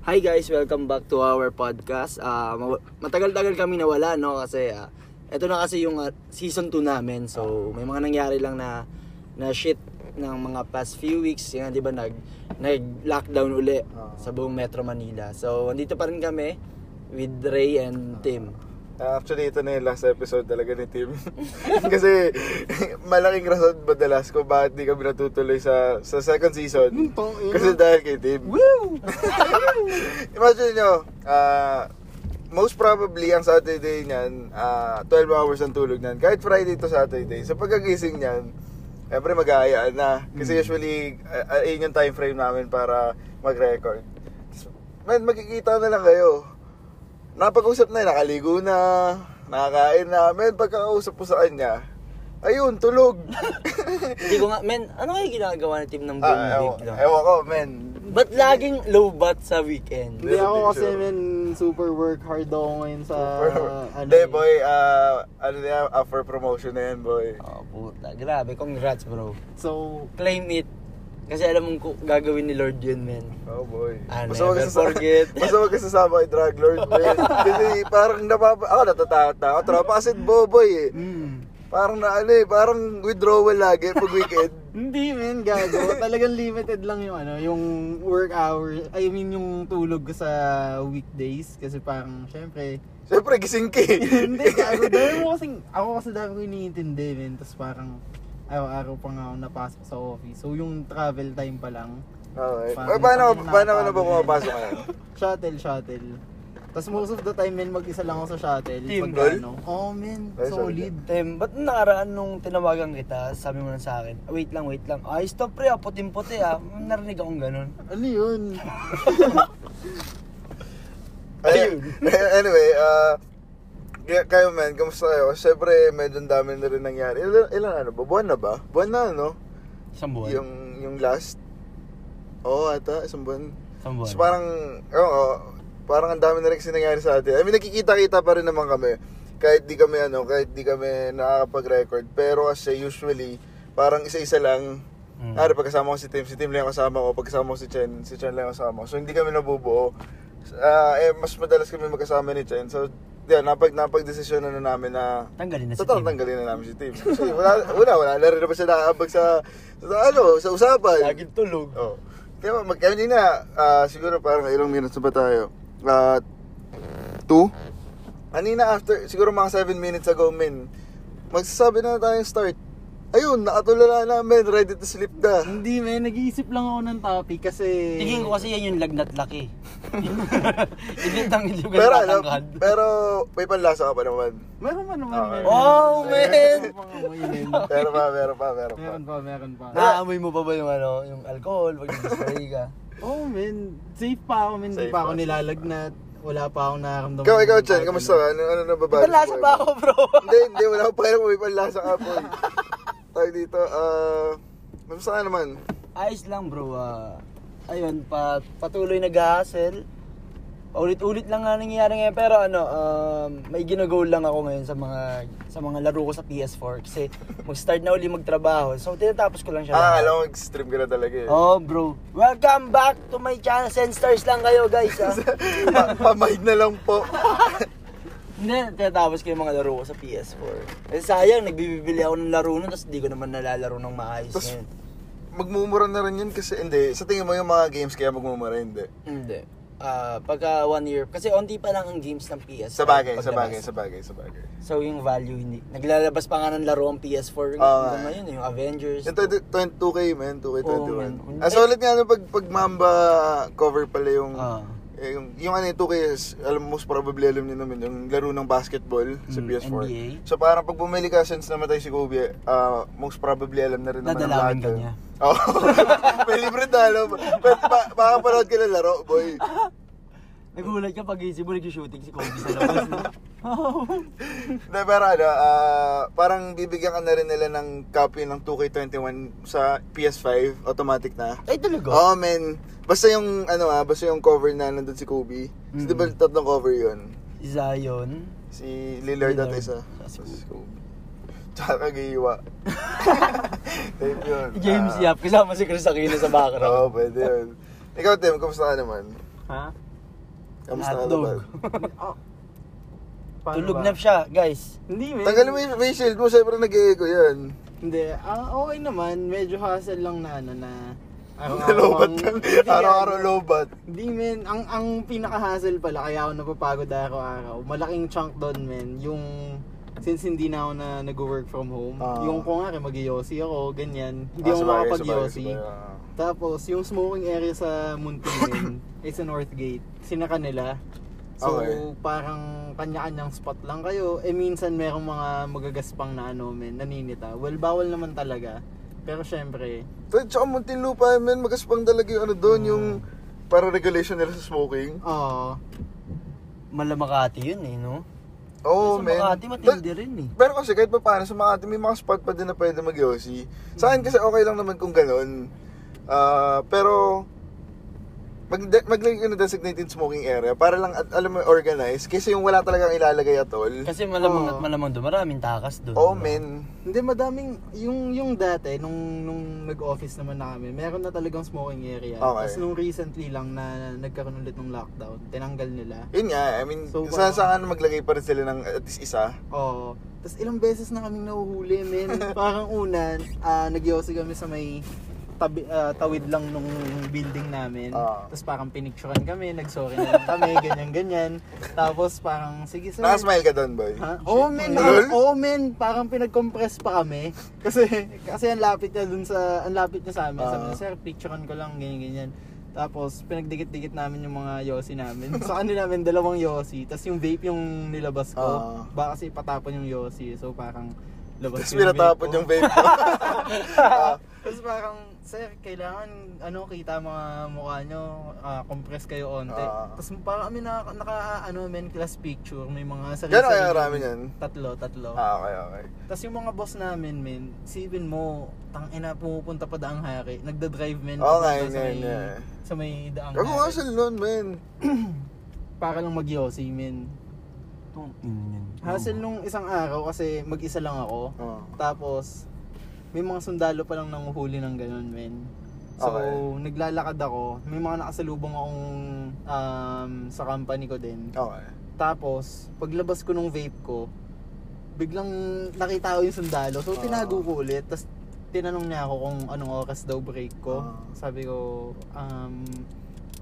Hi guys, welcome back to our podcast. Maw- matagal-tagal kami nawala no kasi ah, ito na kasi yung ah, season 2 namin. So may mga nangyari lang na na shit ng mga past few weeks, yung 'di ba nag nag-lockdown uli sa buong Metro Manila. So andito pa rin kami with Ray and Tim. Uh, actually, ito na yung last episode talaga ni Tim. Kasi malaking rason madalas kung bakit di kami natutuloy sa sa second season. Kasi dahil kay Tim. Woo! Imagine nyo, ah, most probably ang Saturday niyan, ah, 12 hours ang tulog niyan. Kahit Friday to Saturday, sa pagkagising niyan, Siyempre mag-aayaan na. Kasi usually, uh, ayun yung time frame namin para mag-record. Man, magkikita na lang kayo. Napag-usap na, nakaligo na, nakakain na. Men, pagkakausap po sa kanya, ayun, tulog. Hindi ko nga, men, ano kaya ginagawa ni Tim ng buong ah, week ewan, ewan ko, men. Ba't laging low bat sa weekend? Hindi ako kasi men super work hard ako ngayon sa ano. Hindi, eh. boy, ah, ano na yan, ah, for promotion na yan, boy. Oh, puta. Grabe, congrats bro. So, Claim it. Kasi alam mong gagawin ni Lord yun, men. Oh boy. Ah, Basta never wag kasasama- forget. Basta wag kasasama kay Drug Lord, man. Kasi parang napapa... Ako natatakot na ako. Tropa kasi boboy eh. mm, Parang na ano eh, parang withdrawal lagi pag weekend. hindi men, gago. Talagang limited lang yung ano, yung work hours. I mean yung tulog ko sa weekdays kasi parang syempre Siyempre, gising ka eh. hindi gago. Dahil mo kasing, ako kasi dami ko iniintindi men. Tapos parang araw-araw pa nga ako napasok sa office. So yung travel time pa lang, Okay. Eh, paano, paano ka na ba pumapasok ngayon? shuttle, shuttle. Tapos most of the time men, mag-isa lang ako sa shuttle. Team Pag goal? ano, oh men, Ay, solid. Tem, ba't nung nakaraan nung tinawagan kita, sabi mo lang sa akin, "Ah, wait lang, wait lang. Ay, stop pre, ah, puting-puti ah. Narinig akong ganun. Ano yun? Ayun. anyway, ah... kaya kayo man, kamusta kayo? Siyempre, medyo dami na rin nangyari. Ilan, ilan ano ba? Buwan na ba? Buwan na, no? Isang buwan. Yung, yung last. Oo, ata, isang buwan. Isang buwan. So parang, oo, parang ang dami na rin kasi nangyari sa atin. I mean, nakikita-kita pa rin naman kami. Kahit di kami, ano, kahit di kami nakakapag-record. Pero kasi usually, parang isa-isa lang. Mm. Ari, pagkasama ko si Tim, si Tim lang yung kasama ko. Pagkasama ko si Chen, si Chen lang kasama ko. So, hindi kami nabubuo. Ah, eh, mas madalas kami magkasama ni Chen. So, yan, napag, napag-desisyon na, na namin na Tanggalin na si Totoo, Tim. tanggalin na namin si Tim. Kasi wala, wala, wala na rin naman siya nakakabag sa, sa, ano, sa usapan. Laging tulog. Oh. Kaya mag kanina, ah, siguro parang ilang minutes na ba tayo? Ah, two? Kanina after, siguro mga 7 minutes ago, men, magsasabi na tayong start. Ayun, nakatulala namin, ready to sleep na. Hindi men, nag-iisip lang ako ng topic kasi... Tingin ko kasi yan yung lagnat laki. Hindi tang hindi ko Pero ano, pero may panlasa ka pa naman. Meron pa naman Okay. men. Oh, man! Meron pa meron pa, meron pa. Meron pa, meron pa. Naamoy mo pa ba yung ano, yung alcohol pag nag-spray ka? Oh men, safe pa ako men, hindi Safe pa pa, ako nilalagnat. Wala pa akong nararamdaman. Ikaw, ikaw, Chen, kamusta ano. ka? Ano, ano na ba? Panlasa pa ako, bro. hindi, hindi, wala pa rin may panlasa ka, boy. Tayo dito, ah, kamusta ka naman? Ayos lang, bro. ah. ayun, pa, patuloy nag-hustle. Ulit-ulit lang nga nangyayari ngayon pero ano, um, may ginagawa lang ako ngayon sa mga sa mga laro ko sa PS4 kasi mag-start na uli magtrabaho. So tinatapos ko lang siya. Ah, alam mo, mag-stream ka na talaga eh. Oh, bro. Welcome back to my channel. Send stars lang kayo, guys. ah. pa- pamahid na lang po. Hindi, tinatapos ko yung mga laro ko sa PS4. Eh, sayang, nagbibili ako ng laro nun, tapos di ko naman nalalaro ng maayos Tas- ngayon. Magmumura na rin yun kasi, hindi. Sa tingin mo yung mga games kaya magmumura, hindi. Hindi. Ah, pagka one year, kasi onti pa lang ang games ng PS. Sa bagay, sa bagay, sa bagay, sa bagay. So yung value hindi. Naglalabas pa nga ng laro ang PS4 Oo nga. ngayon, yung Avengers. Yung 20 20 2K, man. 2K21. Oo, man. Ah, solid nga ano pag, pag Mamba cover pala yung... Ah. Eh, yung, yung ano yung 2K is, alam most probably alam niyo naman, yung laro ng basketball sa Mm, PS4. NBA. So parang pag bumili ka since namatay si Kobe, ah, most probably alam na rin naman ng Dadalawin lahat ka yun. niya. Oo. May libre dalo. Pero pa, makapanood ka ng laro, boy. Nagulat ka pag isip mo nag-shooting si Kobe sa labas. no? Na, pero ano, ah, parang bibigyan ka na rin nila ng copy ng 2K21 sa PS5, automatic na. Ay talaga? Oh, man. Basta yung, ano ah, basta yung cover na nandun si Kobe. Kasi Mm. di ba tatlong cover yun? Zion. Si Lillard at Lillard. isa. Sa si Tapos si Kobe. Tsaka kagiwa. Type yun. James Ah, Yap, kasama si Chris Aquino sa background. Oo, pwede yun. Ikaw, Tim, kumusta ka naman? Ha? Kamusta ka Hotdog. ba? Oh. Paano Tulog ba? na siya, guys. Hindi, men. Tanggalin mo yung face shield mo, syempre nag-echo yan. Hindi, ah, okay naman. Medyo hassle lang na ano na Lobat ka. Hindi, Araw-araw ano. lobat. Hindi men, ang ang pinaka-hassle pala kaya ako napapagod araw-araw. Malaking chunk doon men, yung since hindi na ako na nag-work from home. Ah. yung ko nga mag-yosi ako, ganyan. Hindi Ah, ako makapag-yosi. sabagay, sabagay. Tapos yung smoking area sa Munting men, is sa North Gate. Sinaka nila. So Okay. parang kanya-kanyang spot lang kayo. Eh minsan merong mga magagaspang na ano men, naninita. Well, bawal naman talaga. Pero syempre, Pero tsaka Muntinlupa, men, magaspang talaga yung ano doon, yung para regulation nila sa smoking. oo. Malamakati yun eh, no? Oo, sa men. Makati, matindi rin eh. Pero kasi kahit pa paano, sa Makati may mga spot pa din na pwede mag-yosi. Sa akin kasi okay lang naman kung ganun. Ah, pero mag maglagay ka ng designated smoking area para lang at alam mo organize kasi yung wala talagang ilalagay at all. Kasi malamang Oo. at malamang doon, maraming takas doon. Oo, diba? men. Hindi madaming yung yung dati nung nung nag-office naman na kami, meron na talagang smoking area. Okay. Tapos nung recently lang na nagkaroon ulit ng lockdown, tinanggal nila. Yun nga, I mean, So, sa saan maglagay pa rin sila ng at least isa. Oo. Tapos ilang beses na kaming nahuhuli, men. Parang una, ah nagyosi kami sa may tabi, ah, tawid lang nung building namin. Ah. Tapos parang pinicturean kami, nagsorry na lang kami, ganyan-ganyan. Tapos parang, sige sir. Nakasmile ka doon, boy. Ha? Men. Lol? Oo, men. Parang pinag-compress pa kami. Kasi, kasi ang lapit niya dun sa, ang lapit niya sa amin. Sabi Ah. niya, sir, picturean ko lang, ganyan, ganyan. Tapos, pinagdikit-dikit namin yung mga yosi namin. sa kanila namin, dalawang yosi. Tapos yung vape yung nilabas ko. Ah. Baka kasi patapon yung yosi. So, parang, labas Tapos yung pinatapon yung vape ko. Ah, Tapos parang, sir, kailangan, ano, kita mga mukha nyo, ah, compress kayo onte. Ah. Tapos parang kami naka, naka, ano, men, class picture, may mga sarili Gano'n kaya marami yan? Tatlo, tatlo. ah, okay, okay. Tapos yung mga boss namin, men, sipin mo, tang ina pumupunta pa daang hari. Nagda-drive, men. Yun, sa may, yun. sa may daang Ako hari. sa nun, men. Para lang mag-yosi, men. Hassle nung isang araw kasi mag-isa lang ako. Oh. Tapos, may mga sundalo pa lang nanguhuli ng ganun, men. So, Okay. naglalakad ako. May mga nakasalubong akong um, sa company ko din. Okay. Tapos, paglabas ko nung vape ko, biglang nakita ko yung sundalo. So, Ah. tinago ko ulit. Tapos, tinanong niya ako kung anong oras daw break ko. Ah. Sabi ko, um,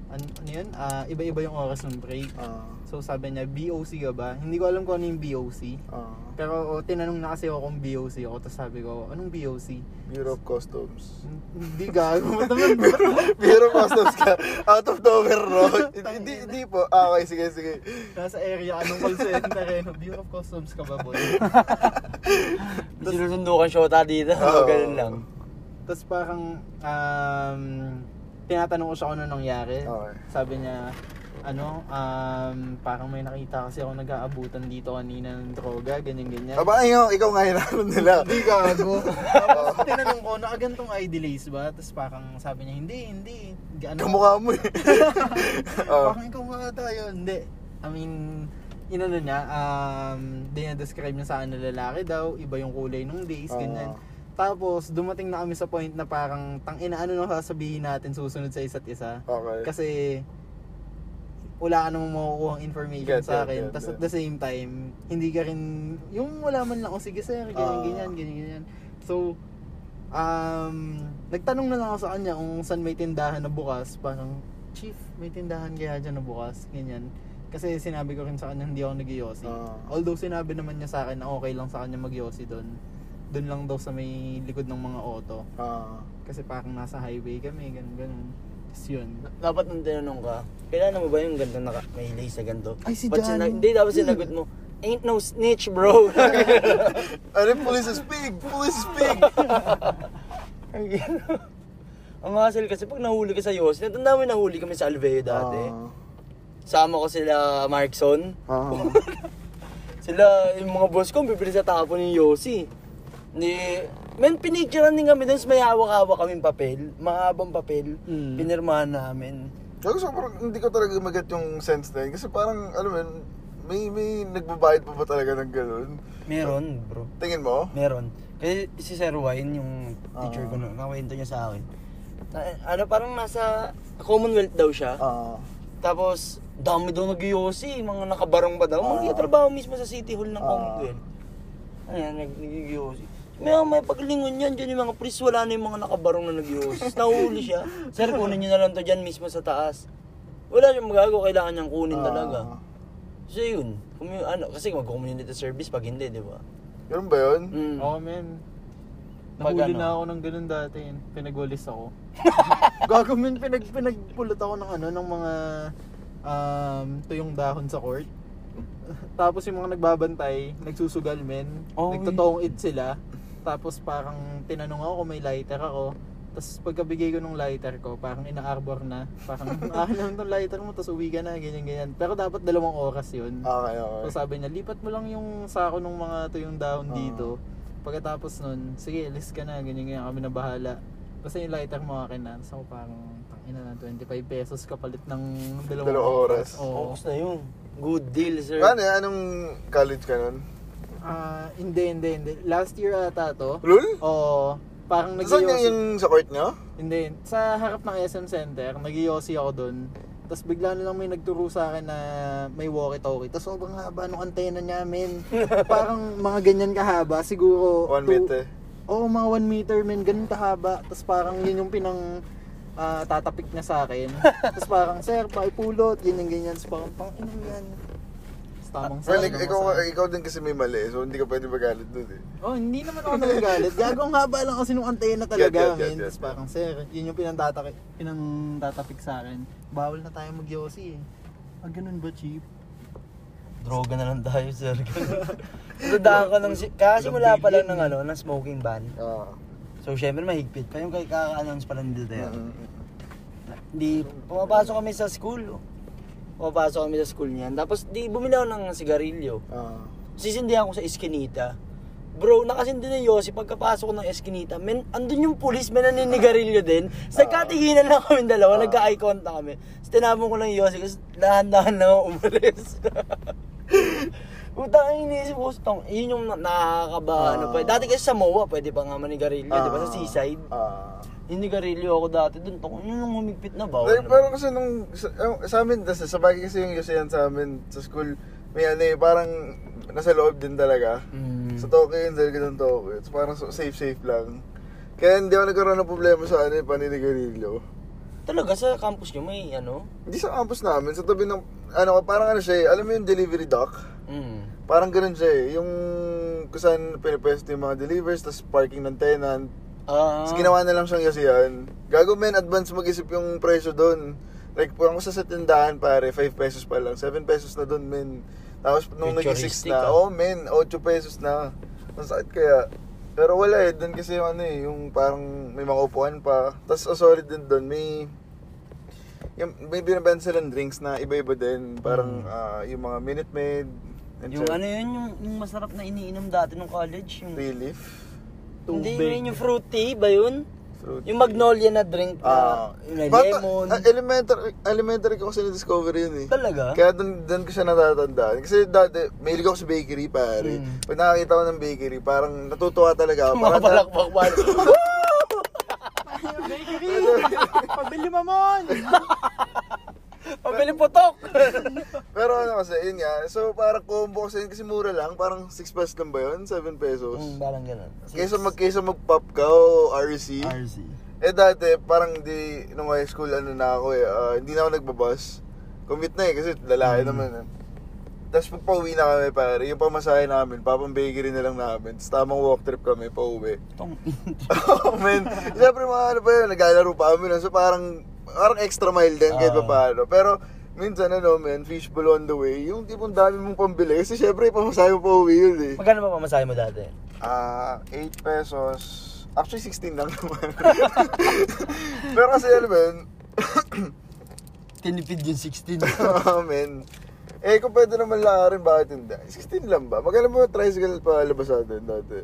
ano, ano yun? Ah, iba-iba yung oras ng break. Ah, So, sabi niya, BOC ka ba? Hindi ko alam kung ano yung BOC. ah. Pero oh, tinanong na kasi ako kung BOC ako. Tapos sabi ko, anong BOC? Bureau of Customs. Hindi gago. Ba't naman? Bureau of Customs ka. Out of nowhere, no? Hindi, hindi po. Ah, okay, sige, sige. Nasa area, anong call center eh. no? Bureau of Customs ka ba, boy? Sinusundo kang shota dito. Oo. Ganun lang. Tapos parang, um, tinatanong ko siya kung ano nangyari. Okay. Sabi niya, ano, um, parang may nakita kasi ako nag-aabutan dito kanina ng droga, ganyan-ganyan. Aba, ayun, ikaw nga hinahanap nila. Hindi gago. Tapos tinanong ko, nakagantong ID lace ba? Tapos parang sabi niya, hindi, hindi. Ano, Kamukha mo eh. Oh. Parang ikaw nga tayo. Hindi. I mean, inano niya, um, dinadescribe niya sa na lalaki daw, iba yung kulay nung days, Ah. ganyan. Tapos, dumating na kami sa point na parang, tang ina, ano nang sasabihin natin susunod sa isa't isa. Okay. Kasi, wala ka namang makukuha information Get, sa akin. Tapos at the same time, hindi ka rin, yung wala man lang, oh sige sir, ganyan, Ah. ganyan, ganyan, ganyan. So, um, nagtanong na lang ako sa kanya kung saan may tindahan na bukas. Parang, Chief, may tindahan kaya dyan na bukas? Ganyan. Kasi sinabi ko rin sa kanya hindi ako nag Ah. Although sinabi naman niya sa akin na okay lang sa kanya mag doon. Doon lang daw sa may likod ng mga auto. Ah. Kasi parang nasa highway kami, ganun, ganun. Tapos yun. Dapat nung tinanong ka, kailangan mo ba yung ganito naka, may lace sa ganito? Ay, si Ba't sina- Hindi, dapat sinagot mo, ain't no snitch, bro. Ano, police is pig! Police is pig! Ang hassle kasi pag nahuli ka sa Yossi, natanda mo yung nahuli kami sa Alveo dati. Ah. Sama ko sila Markson. Ah. Sila, yung mga boss ko, bibili sa tapo ni Yossi. Ni, men, pinicturean din kami doon, may hawak-hawak kaming papel, mahabang papel, Mm. pinirmahan namin. Ako sobrang hindi ko talaga magat yung sense na yun. Kasi parang, alam mo may, may nagbabayad pa ba talaga ng ganun? Meron, bro. Tingin mo? Meron. Kasi si Sir Wine, yung teacher Ah. ko noon, nakwento niya sa akin. Na, ano, parang nasa Commonwealth daw siya. Ah. Tapos, dami daw nag mga nakabarong ba daw. Ah. Magtatrabaho mismo sa City Hall ng Ah. Conquel. Ayan, nag nag May may paglingon yan, dyan yung mga pris, wala na yung mga nakabarong na nag Nahuli siya. Sir, kunin nyo na lang to dyan mismo sa taas. Wala siyang magagawa, kailangan niyang kunin talaga. Ah. So yun, Commu- ano, kasi mag-community service pag hindi, di ba? Ganun ba yun? Mm. Oo, men. Nahuli ano? na ako ng ganun dati. Pinagwalis ako. Gago men, pinag, pinagpulot ako ng ano, ng mga um, tuyong dahon sa court. Tapos yung mga nagbabantay, nagsusugal men. Oh, Nagtotoong it sila. Tapos parang tinanong ako kung may lighter ako. Tapos pagkabigay ko ng lighter ko, parang ina-arbor na. Parang, akin lang itong lighter mo, tapos uwi ka na, ganyan, ganyan. Pero dapat dalawang oras yun. Okay, okay. So sabi niya, lipat mo lang yung sako ng mga tuyong dahon Ah. dito. Pagkatapos nun, sige, alis ka na, ganyan ganyan kami na bahala. Basta yung lighter mo akin na. So parang, tangina na, 25 pesos kapalit ng dalawang, Dalawang oras. Oo. Focus na yun. Good deal, sir. Ano, anong college ka nun? Ah, hindi, hindi, hindi. Last year ata to. Lul? Oo. Parang nag Saan yung, yung sa court nyo? Hindi. Sa harap ng SM Center, nag ako doon. Tapos bigla na lang may nagturo sa akin na may walkie-talkie. Tapos sobrang haba ng antena niya, men. parang mga ganyan kahaba. Siguro... One two- meter. Oo, mga 1 meter, men. Ganun kahaba. Tapos parang yun yung pinang ah, tatapik niya sa akin. Tapos parang, sir, pakipulot, ganyan, ganyan. Tapos parang, pang yan. Tapos tamang Well, ik- ikaw, ikaw din kasi may mali, so hindi ka pwede magalit dun eh. Oh, hindi naman ako nagagalit. Gago ang haba lang kasi nung antena talaga, Yan, yan, yan, men. yan, Tapos yan. parang, sir, yun yung pinantatapik, pinantatapik sa akin. Bawal na tayo mag-yosi eh. Ah, ganun ba, chief? Droga na lang tayo, sir. Dadaan ka ng... si- Kasimula pa lang ng, ano, ng smoking ban. Ah. So, syempre mahigpit pa. Yung kay kaka-announce pa lang nila tayo. Mm. Di, pumapasok kami sa school. Pumapasok kami sa school niyan. Tapos, di, bumili ako ng sigarilyo. Ah. Sisindihan ko sa eskinita. Bro, nakasindi na Yossi pagkapasok ko ng eskinita. Men, andun yung pulis, may naninigarilyo din. Sa nagkatiginan lang kami dalawa, Ah. nagka-eye contact kami. Tapos tinabong ko lang Yossi kasi dahan-dahan na ako umalis. Utang ang iniisip ko, tong, yun yung nakakaba, Ah. ano pa. Dati kasi sa MOA, pwede pa nga manigarilyo, di ba? Sa Ah. seaside. Ah. Hinigarilyo ako dati dun. Tong, yun yung humigpit na ba? Like, pero kasi nung, sa, sa amin, sa, sa bagay kasi yung yusayan sa amin sa school, may ano eh, parang nasa loob din talaga. Mm. Sa Tokyo yun, dahil ng Tokyo. It's parang safe-safe lang. Kaya hindi ako nagkaroon ng problema sa ano, eh, paninigarilyo. Talaga, sa campus nyo may ano? Hindi sa campus namin, sa tabi ng, ano, parang ano siya eh, alam mo yung delivery dock? Mm. Parang ganun siya eh, yung kung saan pinipwesto yung mga delivers, tapos parking ng tenant. Ah. Tapos ginawa na lang siyang yasiyan. Gago men, advance mag-isip yung presyo doon. Like, kung ako sa tindahan pare, 5 pesos pa lang, 7 pesos na doon men. Tapos nung naging 6 Futuristic, na, ah. oh men, 8 pesos na. Ang sakit kaya. Pero wala eh, doon kasi yung ano eh, yung parang may mga upuan pa. Tapos, oh, sorry din doon, may yung, may binabenta silang drinks na iba-iba din. Parang ah, yung mga Minute Maid. Yung ano yun, yung, yung masarap na iniinom dati nung college. Yung, Tea leaf. Hindi Tubig. yun yung fruity ba yun? Fruit. Yung magnolia na drink Ah, na may bata- lemon. ah, elementary, elementary ko kasi na-discover yun eh. Talaga? Kaya doon doon ko siya natatandaan. Kasi dati, mahilig ako sa bakery, pare. Hmm. Pag nakakita ko ng bakery, parang natutuwa talaga ako. Mga Parang palakpak pa. Bakery! Pabili mamon! Pabili putok! Pero ano kasi, yun nga. So, parang combo kasi kasi mura lang. Parang 6 pesos lang ba yun? 7 pesos. Hmm, parang ganun. Kaysa, mag, kaysa mag-pop ka o RC. RC. Eh dati, parang di, nung high school, ano na ako eh, ah, hindi na ako nagbabas. Commute na eh, kasi lalaki Mm. naman eh. Tapos pag pauwi na kami pare, yung pamasahe namin, papang bakery na lang namin. Tapos tamang walk trip kami, pauwi. Tong oh man, siyempre mga ano pa yun, naglalaro pa kami. So parang, parang extra mile din kahit pa Ah. paano. Pero, minsan ano man, fishbowl on the way, yung tipong dami mong pambili. Kasi syempre, pamasahe mo pauwi yun eh. Magkano ba pamasahe mo dati? Ah, 8 pesos. Actually, 16 lang naman. Pero kasi ano yun, Tinipid yung 16. oh, men. Eh, kung pwede naman lakarin, bakit hindi? 16 lang ba? Magkano ba yung tricycle pa labas natin dati?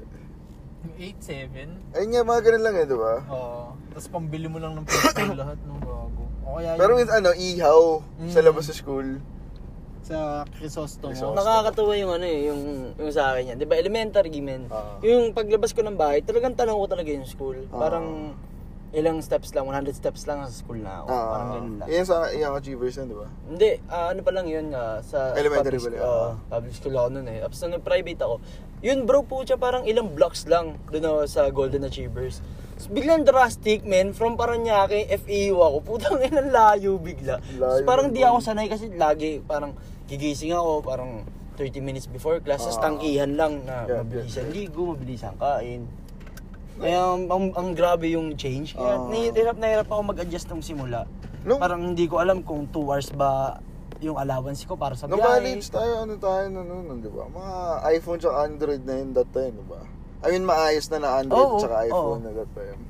Yung 8-7? Ayun nga, mga ganun lang eh, di ba? Oo. Tapos pambili mo lang ng pistol lahat ng bago. O kaya Pero yung with ano, ihaw sa Mm. labas sa school. sa Crisostomo. Crisostomo. Nakakatuwa yung ano eh, yung, yung sa akin yan. Di ba, elementary men. Ah. Yung paglabas ko ng bahay, talagang tanong ko talaga yung school. Ah. Parang, ilang steps lang, 100 steps lang sa school na ako. Ah, parang ganun lang. Yan sa Young Achievers yan, di ba? Hindi, ah, ano pa lang yun ah, sa Elementary public, ba lang? oo, public school ako noon eh. Tapos nung private ako, yun bro po siya parang ilang blocks lang doon ako sa Golden Achievers. Tapos biglang drastic man, from Paranaque, FEU ako, putang ina layo bigla. Layo parang nun, di ako sanay kasi lagi parang gigising ako, parang 30 minutes before class, Ah. tangkihan lang na Yeah, mabilisan ligo, mabilisan kain. Kaya ang, ang, ang grabe yung change. Kaya Ah. nahihirap na hirap ako mag-adjust nung simula. Nung- Parang hindi ko alam kung 2 hours ba yung allowance ko para sa Nung biyahe. college tayo, ano tayo na noon, di ba? Mga iPhone tsaka Android na yun that time, di ba? I mean, maayos na na Android Oo, tsaka iPhone oo. na that time.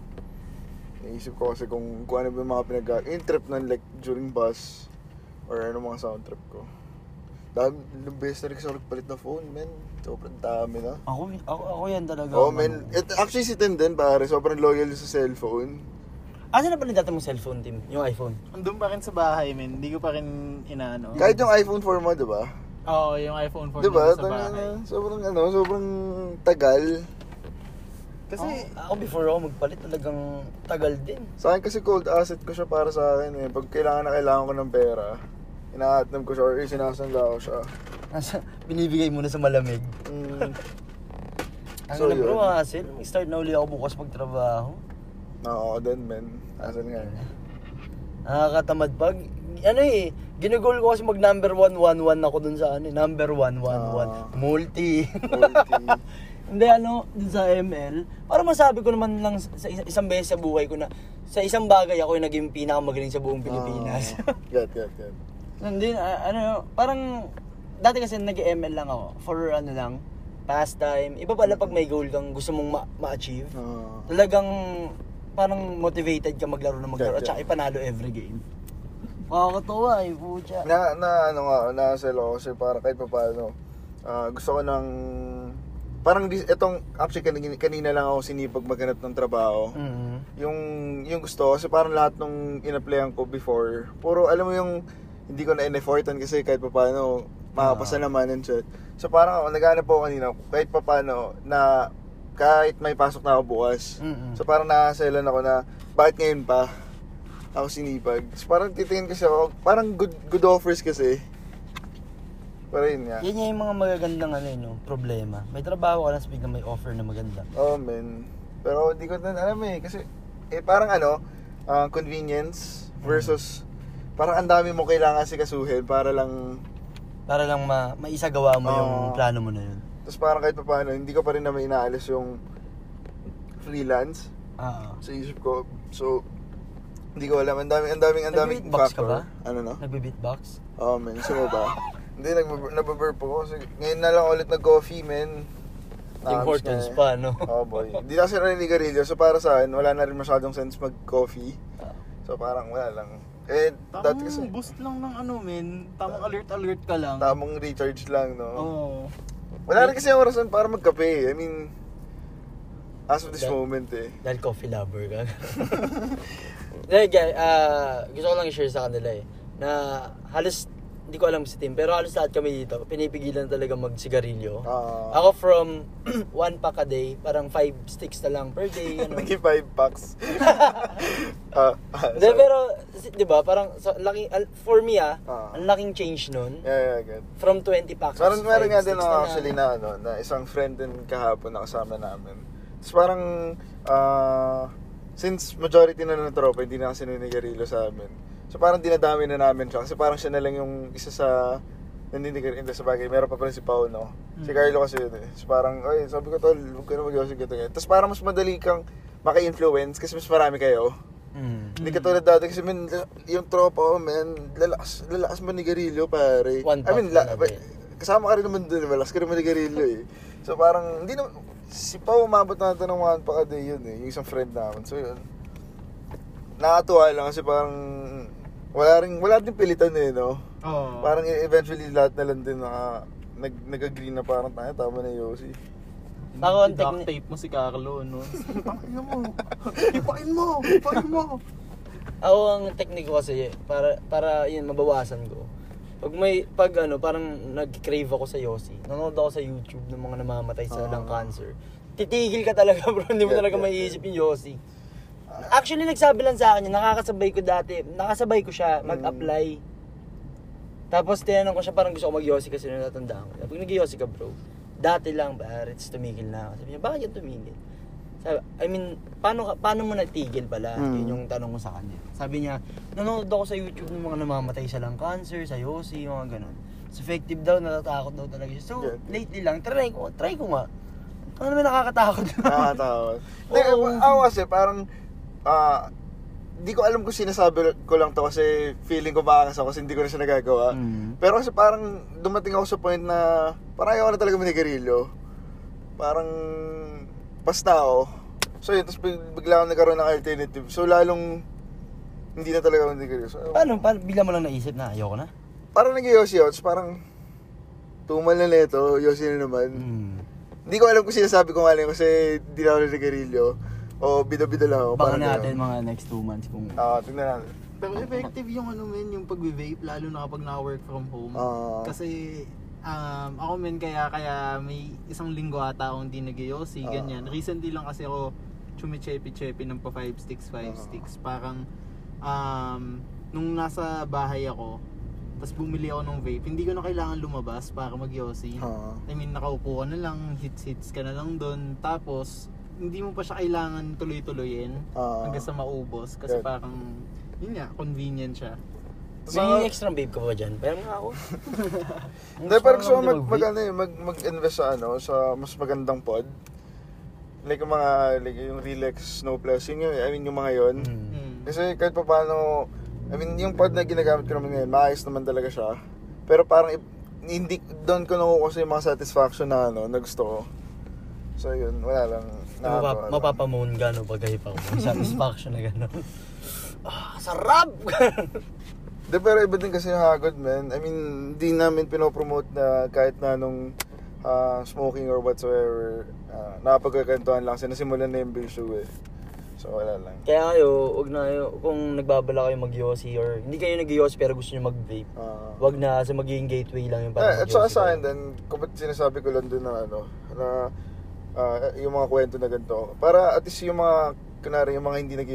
Naisip ko kasi kung, kung ano ba yung mga pinag yung trip nun, like during bus, or ano mga sound trip ko. Dami, yung best na rin kasi ako nagpalit na phone, man. Sobrang dami na. Ako, ako, ako yan talaga. Oh, man. It, actually, si Tim din, pare. Sobrang loyal sa cellphone. Asa na pala dati mong cellphone, Tim? Yung iPhone? Andun pa rin sa bahay, men. Hindi ko pa rin inaano. Kahit yung iPhone 4 mo, di ba? Oo, yung iPhone 4 Di ba? nandun sa bahay. na, Sobrang ano, sobrang tagal. Kasi, ako, ako before ako magpalit talagang tagal din. Sa akin kasi cold asset ko siya para sa akin eh. Pag kailangan na kailangan ko ng pera, inaatnam ko siya or sinasangla ko siya. Nasa, binibigay mo na sa malamig. Mm, Ang So, bro, hassle. Mag-start na uli ako bukas magtrabaho. Oo, din men. Asan nga eh. Nakakatamad pag, ano eh, ginugol ko kasi mag number 111 ako dun sa ano, eh, number 111. Ah. Multi. Multi. Hindi ano, dun sa ML, para masabi ko naman lang sa isa- isang beses sa buhay ko na sa isang bagay ako yung naging pinakamagaling sa buong Pilipinas. Ah, get, get, get. Hindi, ah, ano, parang, dati kasi nag-ML lang ako, for ano lang, pastime. Iba pala pag may goal kang gusto mong ma- ma-achieve. Ah. Talagang, parang motivated ka maglaro na maglaro, at saka ipanalo every game. Nakakatawa eh, pucha. na, na, ano nga, na-sell ako kasi para kahit pa paano, ah, gusto ko ng, parang dis, etong, actually kanina, kanina lang ako sinipag maghanap ng trabaho. Mhm. yung yung gusto kasi parang lahat nung in-applyan ko before, puro alam mo yung hindi ko na in-effortan kasi kahit pa paano makapasa Ah. naman and shit. So parang ako, naghanap ako kanina, kahit pa paano na kahit may pasok na ako bukas. Mhm. So parang nakaselan ako na bakit ngayon pa ako sinipag. So parang titingin kasi ako, parang good good offers kasi. Pero yun nga. Yan yung mga magagandang ano eh, no, problema. May trabaho ka lang sa biglang may offer na maganda. Oh, man. Pero hindi ko na alam eh. Kasi, eh, parang ano, ah, convenience versus, parang ang dami mo kailangan sikasuhin para lang, Para lang ma maisagawa mo yung Oo. plano mo na yun. tapos parang kahit pa paano, hindi ko pa rin naman inaalis yung freelance Oo. sa isip ko. So, hindi ko alam. Ang daming, ang daming, ang daming Nag-beatbox ka factor. ba? Ano no? Nagbe-beatbox? Oh, man. Gusto mo ba? hindi, nag-burp ako. Kasi ngayon na lang ulit nag-coffee, man. Tim Nakamiss Hortons eh. pa, no? Oh boy. Hindi na kasi naninigarilyo. So para sa akin, wala na rin masyadong sense mag-coffee. So parang wala lang. Eh, dati kasi, tamang boost lang ng ano, men. Tamang alert-alert ka lang. tamang recharge lang, no? Oo. Wala rin kasi yung orasan para magkape. I mean, as of this That- moment eh. Dahil coffee lover ka. Dahil, guys, ah, gusto ko lang i-share sa kanila eh. Na halos, hindi ko alam si Tim, pero halos lahat kami dito, pinipigilan talaga magsigarilyo. Ah. Ako from one pack a day, parang five sticks na lang per day. Ano. Naging 5 packs. Ah, ah, Hindi, sorry. pero, di ba, parang, sa, laking, al- for me ah, Ah. ang laking change nun. Yeah, yeah, good. From 20 packs. To meron five nga din na actually na, ano, na isang friend din kahapon na kasama namin. Tapos parang, ah, since majority na ng tropa, hindi na kasi naninigarilyo sa amin. So parang dinadami na namin siya. Kasi parang siya na lang yung isa sa naninigarilyo. Hindi sa bagay, meron pa pala si Pao, no? Si Hmm. Carlo kasi yun eh. So parang, ay, sabi ko, tol, huwag ka na mag-iwasig ka Tapos parang mas madali kang maka-influence kasi mas marami kayo. Mm. Hindi katulad dati kasi man, yung tropa ko, man, lalakas, lalakas manigarilyo, pare. One I mean, la, na din. kasama ka rin naman dun, malakas ka rin manigarilyo eh. So parang, hindi naman, si Pao umabot natin ng one pack a day yun eh, yung isang friend namin. So yun, nakatuwa lang kasi parang, wala rin, wala din pilitan eh, no? Oo. Parang e- eventually lahat na lang din naka, nag, nag-agree na parang tayo, tama na Yossi. Ako, ang Duct tape mo si Carlo, no? Tangina mo. Ipain mo. Ipain mo. Ako ang technique ko kasi para para yun mabawasan ko. Pag may pag ano parang nag-crave ako sa Yossi. Nanonood ako sa YouTube ng mga namamatay sa Ah. lung cancer. Titigil ka talaga bro, hindi mo Yeah, talaga yeah, maiisip yung Yossi. Actually, nagsabi lang sa akin, nakakasabay ko dati, nakasabay ko siya Mm. mag-apply. Tapos tinanong ko siya, parang gusto ko mag-yossi kasi natatandaan ko. Pag nag-yossi ka bro, dati lang ba, Rits, tumigil na ako. Sabi niya, bakit yan tumigil? Sabi, I mean, paano, ka- paano mo natigil pala? Mm. Yun yung tanong ko sa kanya. Sabi niya, nanonood ako sa YouTube ng mga namamatay sa lung cancer, sa yossi, mga ganun. It's effective daw, natatakot daw talaga siya. So, Yeah. lately lang, try ko, try ko nga. Ano naman nakakatakot? Nakakatawa. Hindi, Oo. ako kasi parang, ah, di ko alam kung sinasabi ko lang to kasi feeling ko maangas ako kasi hindi ko na siya nagagawa. Mm. Pero kasi parang dumating ako sa point na parang ayaw na talaga manigarilyo. Parang basta ako. So yun, tapos big- bigla ako nagkaroon ng alternative. So lalong hindi na talaga ako manigarilyo. So, Paano? Paano? Bigla mo lang naisip na ayoko na? Parang nag-yosi ako, tapos parang tumal na nito, yosi na naman. Mm. Hindi ko alam kung sinasabi ko nga lang kasi hindi na ako nanigarilyo. O bida-bida lang ako. Baka parang natin ganun. mga next two months kung... Ah, tingnan natin. Pero effective yung ano men, yung pag-vape, lalo na kapag na-work from home. Ah. Kasi um, ako men, kaya, kaya may isang linggo ata akong hindi nag Ah. ganyan. Recently lang kasi ako chumichepi-chepi ng pa 5 sticks, 5 Ah. sticks. Parang um, nung nasa bahay ako, tapos bumili ako ng vape, hindi ko na kailangan lumabas para mag Ah. I mean, nakaupo ka na lang, hits-hits ka na lang doon. Tapos, hindi mo pa siya kailangan tuloy-tuloyin Ah. hanggang sa maubos. Kasi Good. parang, yun nga, convenient siya. Tapos May extra babe ka ba dyan? Pero nga ako. Hindi, pero gusto ko mag, mag- mag, ano, mag, mag-invest sa ano, sa mas magandang pod. Like yung mga, like yung Relax Snow Plus, yun yung, I mean yung mga yon. Mm. Kasi kahit pa paano, I mean yung pod na ginagamit ko naman ngayon, maayos naman talaga siya. Pero parang hindi, doon ko nakukuha yung mga satisfaction na ano, na gusto ko. So yun, wala lang. Mapap nakakatawa lang. mapapamoon ka no pag pa mo. Satisfaction na gano'n. ah, sarap! De, pero iba din kasi yung hagod, man. I mean, hindi namin pinopromote na kahit na nung ah, smoking or whatsoever, uh, nakapagkakantuhan lang. Sinasimulan na yung bisyo eh. So, wala lang. Kaya kayo, wag na kayo, kung nagbabala kayo mag-yossi or hindi kayo nag-yossi pero gusto nyo mag-vape, Ah. wag na sa magiging gateway lang yung Eh, para at saka mag-yossi sa kayo. akin din, kapag sinasabi ko lang din na ano, na ah, yung mga kwento na ganito. Para at least yung mga, kunwari yung mga hindi nag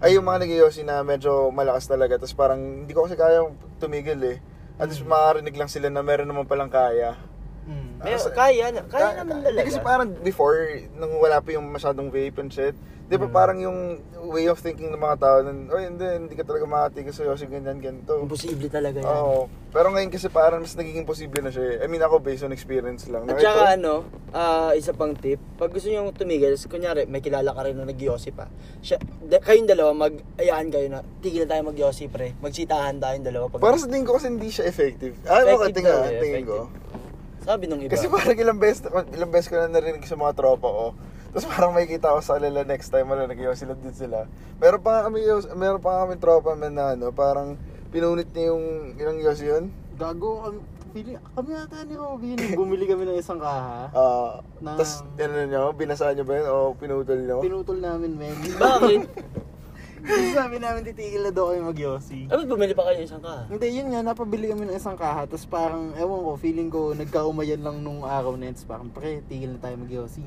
ay yung mga nag na medyo malakas talaga. Tapos parang hindi ko kasi kaya tumigil eh. At least makarinig lang sila na meron naman palang kaya. Mm. Pero Ah, kaya, kaya Ka- naman talaga. Kasi parang before, nung wala pa yung masyadong vape and shit, di ba parang yung way of thinking ng mga tao, nun, oh hindi, hindi ka talaga makatigil sa yosi, ganyan, ganito. Imposible talaga yan. Oo. Pero ngayon kasi parang mas nagiging posible na siya. eh. I mean ako based on experience lang. At Na saka ano, ah, isa pang tip, pag gusto nyo tumigil, kunyari may kilala ka rin na nag-yossi pa, siya, da, kayong dalawa, mag-ayaan kayo na, tigil na tayo mag-yossi pre, magsitahan tayong dalawa. Pag, Para sa tingin ko kasi hindi siya effective. Ah, ano ka Effective tingin, daw eh, tingin ko? Sabi nung iba. Kasi parang ilang beses, ilang beses ko na narinig sa mga tropa ko. Tapos parang may kita ko sa kanila next time wala nag sila din sila. Meron pa kami, meron pa kami tropa man na ano, parang pinunit niya yung ilang yosi yun. Gago, kami, pili, kami ata ni Robin, bumili kami ng isang kaha. Ah, Na- Tapos, ano nyo, binasaan nyo ba yun o pinutol nyo? Pinutol namin, men. Bakit? Kasi sabi namin titigil na daw kayo mag-yossi. Ano, bumili pa kayo ng isang ka? Hindi, yun nga, napabili kami ng isang kaha, tapos parang, ewan ko, feeling ko, nagkaumayan lang nung araw na yun, tapos parang, pre, tigil na tayo mag-yossi.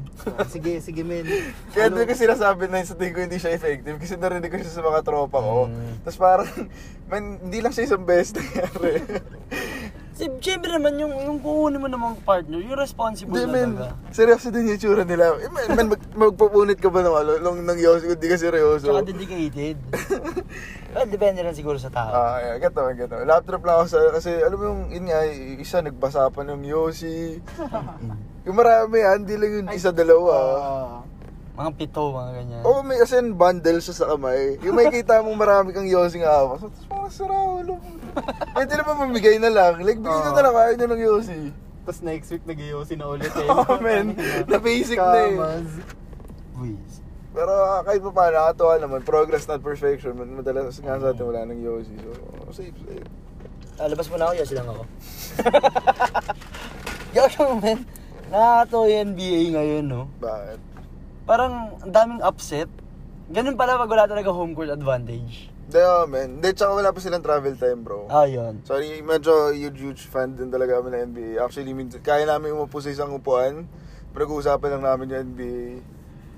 Sige, sige, men. Kaya Ano? doon ko sinasabi na sa tingin ko hindi siya effective kasi narinig ko siya sa mga tropa ko. Mm. Tapos parang, man, hindi lang siya isang beses nangyari. Si, siyempre naman, yung, yung kukunin mo namang partner, yung responsible Hindi, na men. talaga. Seryoso din yung tsura nila. Eh, man, man, mag, magpupunit ka ba ng ano, nung nang yosi kung di ka seryoso? Tsaka dedicated. well, depende lang siguro sa tao. Ah, yeah, gato, gato. Lap trip lang ako sa, kasi alam mo yung, yun nga, isa nagbasa pa ng yosi. yung marami, ah, hindi lang yung isa, dalawa. Ah, mga pito, mga ganyan. Oo, may kasi bundle siya sa kamay. Yung may kita mong marami kang yosi nga hawak. So, parang sarao. Pwede na ba mamigay na lang? Like, bigay na na lang, kaya nyo ng yosi. tapos next week, nag-yossi na ulit eh. Oo, men. Na basic na eh. Kamas. Whiz. Pero ah, kahit pa paano, nakatuwa naman. Progress not perfection. Madalas nga sa atin wala ng yosi. So, safe, safe. Ah, labas mo na ako, yasi lang ako. Lang, men. Nakakatawa yung NBA ngayon, no? Bakit? Parang ang daming upset. Ganun pala pag wala talaga home court advantage. Oh, man. Hindi, tsaka wala pa silang travel time, bro. Ah, yun. Sorry, medyo huge, huge fan din talaga kami ng NBA. Actually, minsan, kaya namin umupo sa isang upuan. Pinag-uusapan lang namin yung NBA.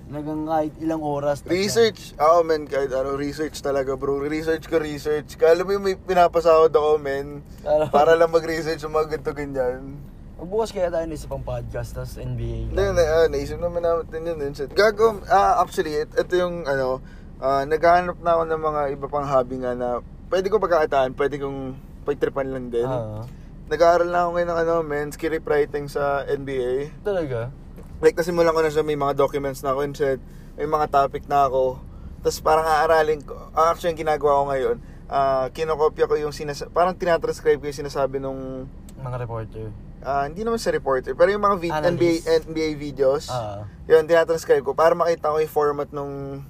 Talagang kahit ilang oras. Research. Ako, men, kahit ano, research talaga, bro. Research ko, research. Kala mo yung may pinapasahod ako, men. Para- Para lang mag-research yung mga ganito, ganyan. Magbukas kaya tayo ng isa pang podcast, tapos NBA. Hindi, na, ah, naisip naman natin yun. Gago, ah, actually, it- ito yung, ano, ah, naghahanap na ako ng mga iba pang hobby nga na pwede ko pagkakitaan, pwede kong pagtripan lang din. Ah, Nag-aaral na ako ngayon ng ano, men, script writing sa NBA. talaga? Like, nasimulan ko na siya, may mga documents na ako and shit. May mga topic na ako. Tapos parang aaralin ko. ah, Actually, yung ginagawa ko ngayon, ah kinokopya ko yung sinas parang tinatranscribe ko yung sinasabi nung, Mga reporter. ah, hindi naman sa reporter, pero yung mga vid- Analyst. NBA, NBA videos. Ah. Yun, tinatranscribe ko para makita ko yung format nung,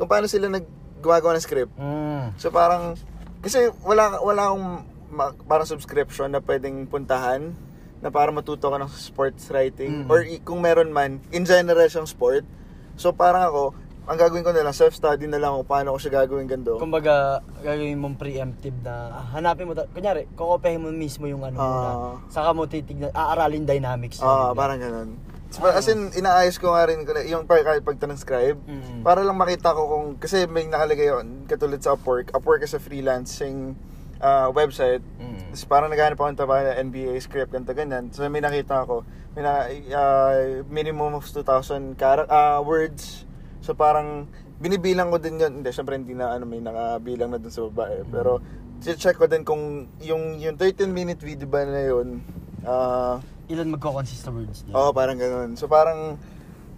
kung paano sila nag gumagawa ng script. Mm. So parang, kasi wala, wala akong ma- parang subscription na pwedeng puntahan na para matuto ka ng sports writing Mm. or kung meron man, in general siyang sport. So parang ako, ang gagawin ko na lang, self-study na lang kung paano ko siya gagawin gando. Kumbaga, gagawin mong preemptive na ah, hanapin mo, ta- kunyari, kukopehin mo mismo yung ano muna. Ah. Saka mo titignan, aaralin dynamics. Ah, niya. parang ganun. So, as in, inaayos ko nga rin yung pag, kahit pag-transcribe. Mm. Para lang makita ko kung, kasi may nakalagay yun, katulad sa Upwork. Upwork is a freelancing uh, website. Mm. Tapos parang naghahanap ako ng trabaho na NBA script, ganito, ganyan. So may nakita ako, may na, uh, minimum of 2,000 kara- uh, words. So parang binibilang ko din yun. Hindi, syempre hindi na ano, may nakabilang na dun sa babae. Pero check ko din kung yung, yung 13 minute video ba na yun, ah, Ilan magko-consist sa words niya. Oo, parang ganun. So parang,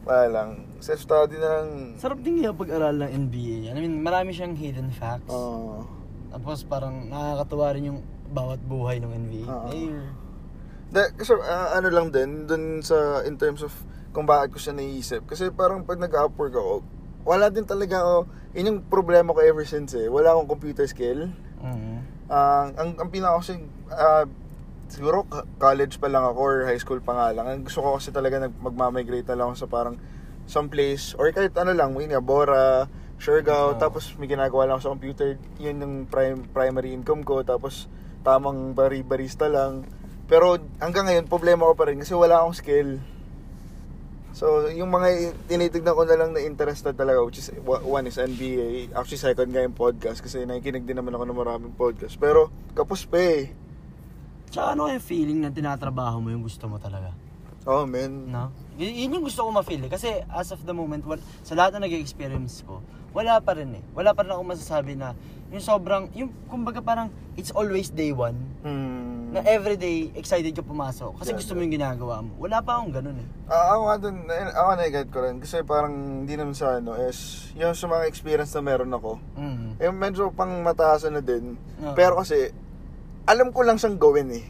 wala lang, self-study na lang. Sarap din kaya pag-aral ng NBA. I mean, marami siyang hidden facts. Oo. Tapos parang nakakatuwa rin yung bawat buhay ng NBA Oo. player. Da, kasi ah, ano lang din, dun sa, in terms of kung bakit ko siya naisip. Kasi parang pag nag-upwork ako, wala din talaga ako, yun yung problema ko ever since eh. Wala akong computer skill. Mm. Ah, ang, ang pinaka kasi, ah, siguro college pa lang ako or high school pa nga lang. Ang gusto ko kasi talaga nag, magmamigrate na lang ako sa parang someplace or kahit ano lang, yun nga, Bora, Siargao, Oo. tapos may ginagawa lang ako sa computer, yun yung prime, primary income ko, tapos tamang bari barista lang. Pero hanggang ngayon, problema ko pa rin kasi wala akong skill. So, yung mga tinitignan ko na lang na interested talaga, which is, one is NBA, actually second nga yung podcast kasi nakikinig din naman ako ng maraming podcast. Pero, kapos pa eh. Tsaka ano yung feeling na tinatrabaho mo yung gusto mo talaga? Oh, man. No? Y- yun yung gusto ko ma-feel eh. Kasi as of the moment, wal- sa lahat na nag-experience ko, wala pa rin eh. Wala pa rin ako masasabi na yung sobrang, yung kumbaga parang it's always day one. Hmm. Na everyday excited ka pumasok kasi Yeah, gusto mo yung ginagawa mo. Wala pa akong ganun eh. Ah, ako nga dun, na- ako na-get ko rin. Kasi parang hindi naman sa ano, is yung sa mga experience na meron ako. Mm. Eh, medyo pang mataasan na din. Oo. Pero kasi, alam ko lang siyang gawin eh.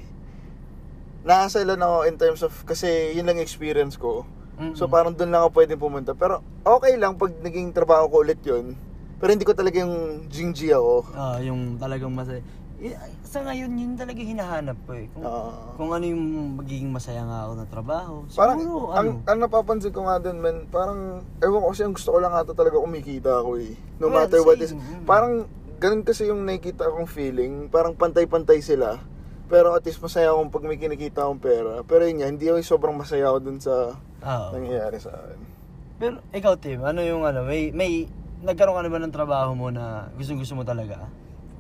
Nasa lang ako in terms of, kasi yun lang experience ko. Mm-mm. So parang doon lang ako pwede pumunta. Pero okay lang pag naging trabaho ko ulit yun. Pero hindi ko talaga yung jingji ako. Ah, yung talagang masaya. Sa ngayon, yun talaga hinahanap ko eh. Kung, Ah. kung ano yung magiging masaya nga ako na trabaho. Parang, Siguro, ang, ano. ang napapansin ko nga din, man, parang, ewan ko kasi ang gusto ko lang ata talaga kumikita ako eh. No Well, matter what is. Parang, ganun kasi yung nakikita akong feeling. Parang pantay-pantay sila. Pero at least masaya akong pag may kinikita akong pera. Pero yun nga, hindi ako sobrang masaya ako dun sa Ah, nangyayari sa akin. Pero ikaw, Tim, ano yung ano, may, may, nagkaroon ka naman ng trabaho mo na gustong gusto mo talaga?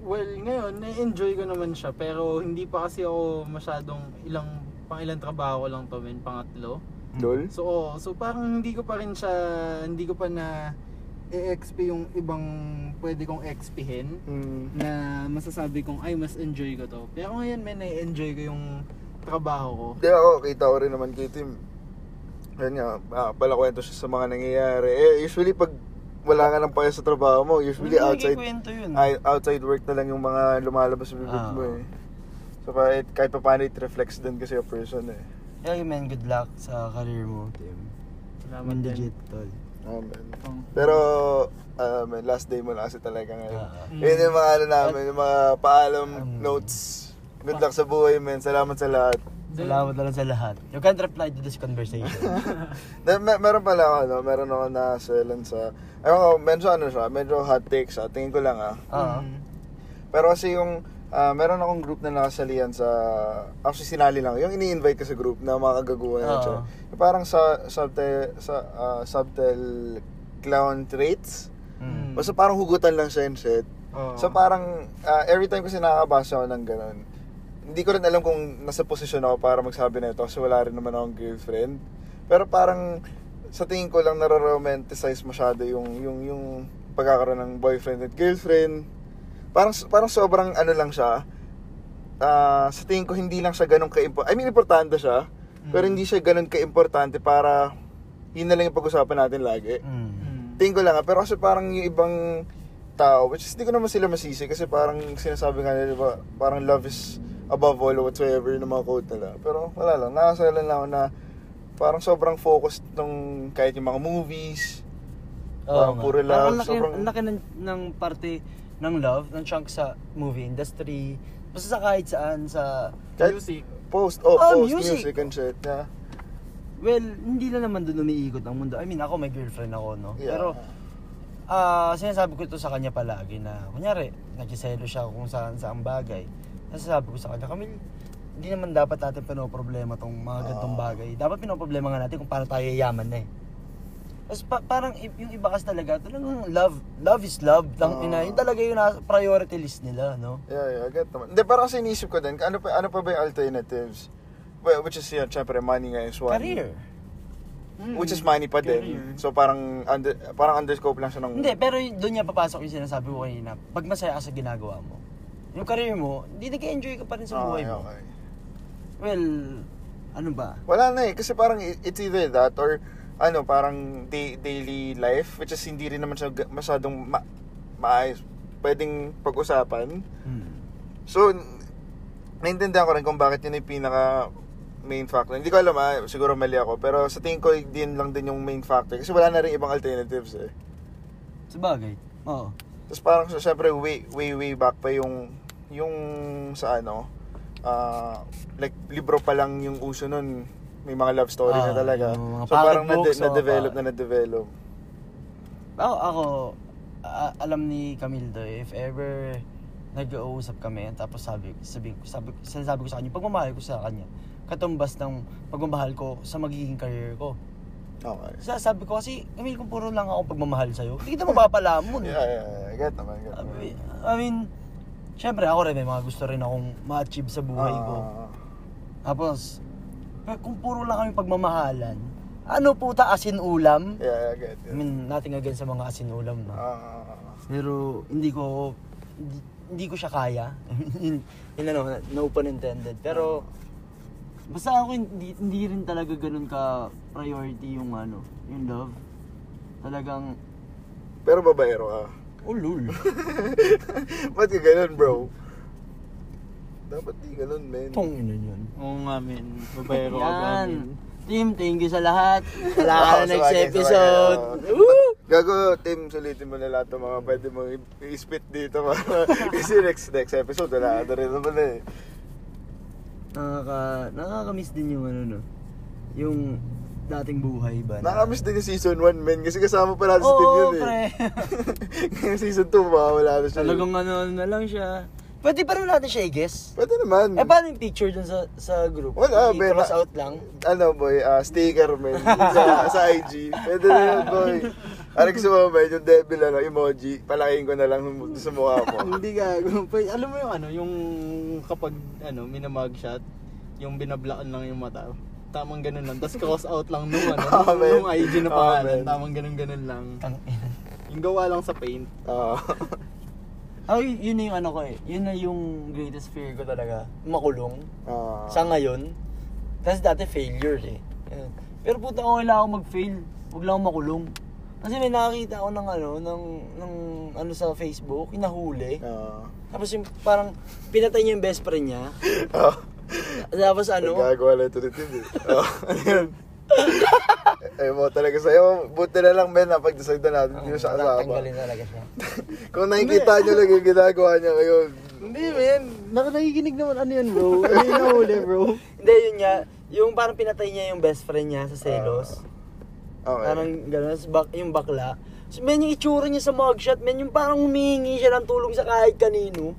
Well, ngayon, na-enjoy ko naman siya. Pero hindi pa kasi ako masyadong ilang, pang ilang trabaho ko lang to, men, pangatlo. Lol? So, oo. so parang hindi ko pa rin siya, hindi ko pa na e-XP yung ibang pwede kong XPhin Hmm. na masasabi kong ay mas enjoy ko to. Pero ngayon men na-enjoy ko yung trabaho ko. Hindi ako, kita ko rin naman kay Tim. Yan nga, ah, palakwento siya sa mga nangyayari. Eh, usually pag wala ka ng paya sa trabaho mo, usually Hindi outside yun. ay, outside work na lang yung mga lumalabas sa bibig Ah. mo eh. So kahit, kahit pa paano it reflects din kasi yung person eh. Yeah, man, good luck sa career mo, Tim. Salamat Win din. legit, tol. Amen. Pero, um, last day mo na kasi talaga ngayon. Ah. Yun yung mga ano namin, yung mga paalam Um, notes. Good luck sa buhay, men. Salamat sa lahat. Salamat na lang sa lahat. You can't reply to this conversation. Na, mer- meron pala ako, ano, meron ako na selan sa, ayun ko, medyo ano siya, medyo hot take siya, tingin ko lang ah. Oo. Mm. Pero kasi yung, ah, meron akong group na nakasalihan sa, actually sinali lang, yung ini-invite ko sa group na mga kagaguhan siya. Yung Parang sa, subtle, sa, ah, subtle clown traits. Mm. Basta parang hugutan lang siya and shit. Oo. So parang, ah, every time kasi nakakabasa ako ng ganun, hindi ko rin alam kung nasa posisyon ako para magsabi na ito kasi wala rin naman akong girlfriend. Pero parang sa tingin ko lang nare-romanticize masyado yung yung yung pagkakaroon ng boyfriend at girlfriend. Parang parang sobrang ano lang siya. Ah, sa tingin ko hindi lang siya ganun ka I mean importante siya, pero hindi siya ganun ka-importante para yun na lang yung pag-usapan natin lagi. Mm. Mm. Tingin ko lang ah, pero kasi parang yung ibang tao, which is hindi ko naman sila masisi kasi parang sinasabi nga nila, diba, parang love is above all whatsoever yung mga quote nila. Pero wala lang, nakasala lang ako na parang sobrang focused nung kahit yung mga movies, parang nga. puro Parang love, ang laki, sobrang... ang laki ng, ng parte ng love, ng chunk sa movie industry, basta sa kahit saan, sa... kahit Music. Post, oh, Oh, post, music. music. and shit, yeah. Well, hindi na naman doon umiikot ang mundo. I mean, ako may girlfriend ako, no? Yeah. Pero, ah sinasabi ko ito sa kanya palagi na, kunyari, nagsiselo siya kung saan saang bagay. Nasasabi ko sa kanya, Camille, hindi naman dapat natin pinoproblema tong mga gantong Ah. bagay. Dapat pinoproblema nga natin kung paano tayo yayaman na eh. Tapos pa- parang yung iba kasi talaga, talagang love, love is love. Lang, Ah. ina, yun talaga yung nasa priority list nila, no? Yeah, yeah, I get naman. Hindi, parang kasi inisip ko din, ano pa, ano pa ba yung alternatives? Well, which is, yun, syempre, money nga is one. Career. Mm. Which is money pa din. Career. So, parang, under, parang underscope lang siya ng... Hindi, pero doon niya papasok yung sinasabi ko kanina. Pag masaya ka sa ginagawa mo, yung career mo, hindi nag-enjoy ka pa rin sa buhay Okay, mo. okay. Well, ano ba? Wala na eh. Kasi parang it's either that or ano, parang day, daily life which is hindi rin naman siya masyadong ma- maayos. Pwedeng pag-usapan. Hmm. So, naintindihan ko rin kung bakit yun yung pinaka main factor. Hindi ko alam ah, siguro mali ako. Pero sa tingin ko, din lang din yung main factor. Kasi wala na rin ibang alternatives eh. Sa bagay. Oo. Tapos parang so, syempre way, way, way back pa yung, yung sa ano, ah, like libro pa lang yung uso nun. May mga love story na Ah, talaga. mga So parang pocket books, na, na-develop na na-develop. Ako, ako a- alam ni Camille to, if ever nag-uusap kami, tapos sabi, sabi, sabi, sinasabi ko sa kanya, pagmamahal ko sa kanya, katumbas ng pagmamahal ko sa magiging career ko. Okay. Sasabi ko kasi, Camille, kung puro lang ako pagmamahal sa'yo, hindi kita mapapalamon. Yeah, yeah, yeah. Get naman, get naman. I mean, syempre ako rin may mga gusto rin akong ma-achieve sa buhay ko. Ah, Tapos, pero kung puro lang kami pagmamahalan, ano puta asin ulam? yeah, yeah, get I it. mean, nothing against sa mga asin ulam, no? Ah, Pero hindi ko hindi, hindi ko siya kaya. in, in ano, no pun intended. Pero basta ako hindi, hindi rin talaga ganun ka priority yung ano, yung love. Talagang pero babaero ka. ulul. Ba't ka ganun, bro? Dapat di ganun, men. Tong ina yun. Oo nga, men. Babayero ka ba, Yan. men? Team, thank you sa lahat. Wala ka na next episode. Woo! Gago, Tim, sulitin mo na lahat ng mga pwede mong i- i-spit dito. para- Kasi next next episode, wala ka na rin naman eh. Nakaka, nakaka-miss din yung ano no. Yung dating buhay ba? na- Nakamiss din yung season 1, men. Kasi kasama pa natin si Tim Oo, yun eh. pre. Ngayon season 2, mawawala na siya. Talagang ano, ano na lang siya. Pwede pa rin natin siya i-guess. Pwede naman. Eh, paano yung picture dun sa sa group? Wala, be, I-cross na- out lang. ano boy, ah, sticker men sa, sa IG. Pwede na yun boy. Ano gusto mo ba, yung devil ano, emoji, palakihin ko na lang sa mukha mo. Hindi gago. Alam mo yung ano, yung kapag ano, minamug shot, yung binablaan lang yung mata. Tamang ganun lang. Tapos cross out lang nung ano, Ah, nung, IG na pangalan. men. Tamang ganun ganun lang. Yung gawa lang sa paint. Ah. Oh, y- yun na yung ano ko eh. Yun na yung greatest fear ko talaga. Makulong. Ah. Sa ngayon. Kasi dati failure eh. Pero puta ko kailangan ako mag-fail. Huwag lang ako makulong. Kasi may nakakita ako ng ano, ng, ng ano sa Facebook, inahuli. Ah. Tapos yung parang pinatay niya yung best friend niya. Ah. Tapos ano, Nagagawa na ito ni Tim eh. Oh, ano yun? Ay mo talaga sa'yo. Buti na lang men, napag-decide na natin. Hindi mo siya kasama. tanggalin talaga siya. Kung nakikita nyo lang yung ginagawa niya ngayon. Hindi, men. Nak- nakikinig naman ano yun, bro. Ano yung nahuli, bro? Hindi, yun nga. Yung parang pinatay niya yung best friend niya sa selos. Okay. Parang gano'n, bak, yung bakla. So, men, yung itsura niya sa mugshot, men, yung parang humihingi siya ng tulong sa kahit kanino.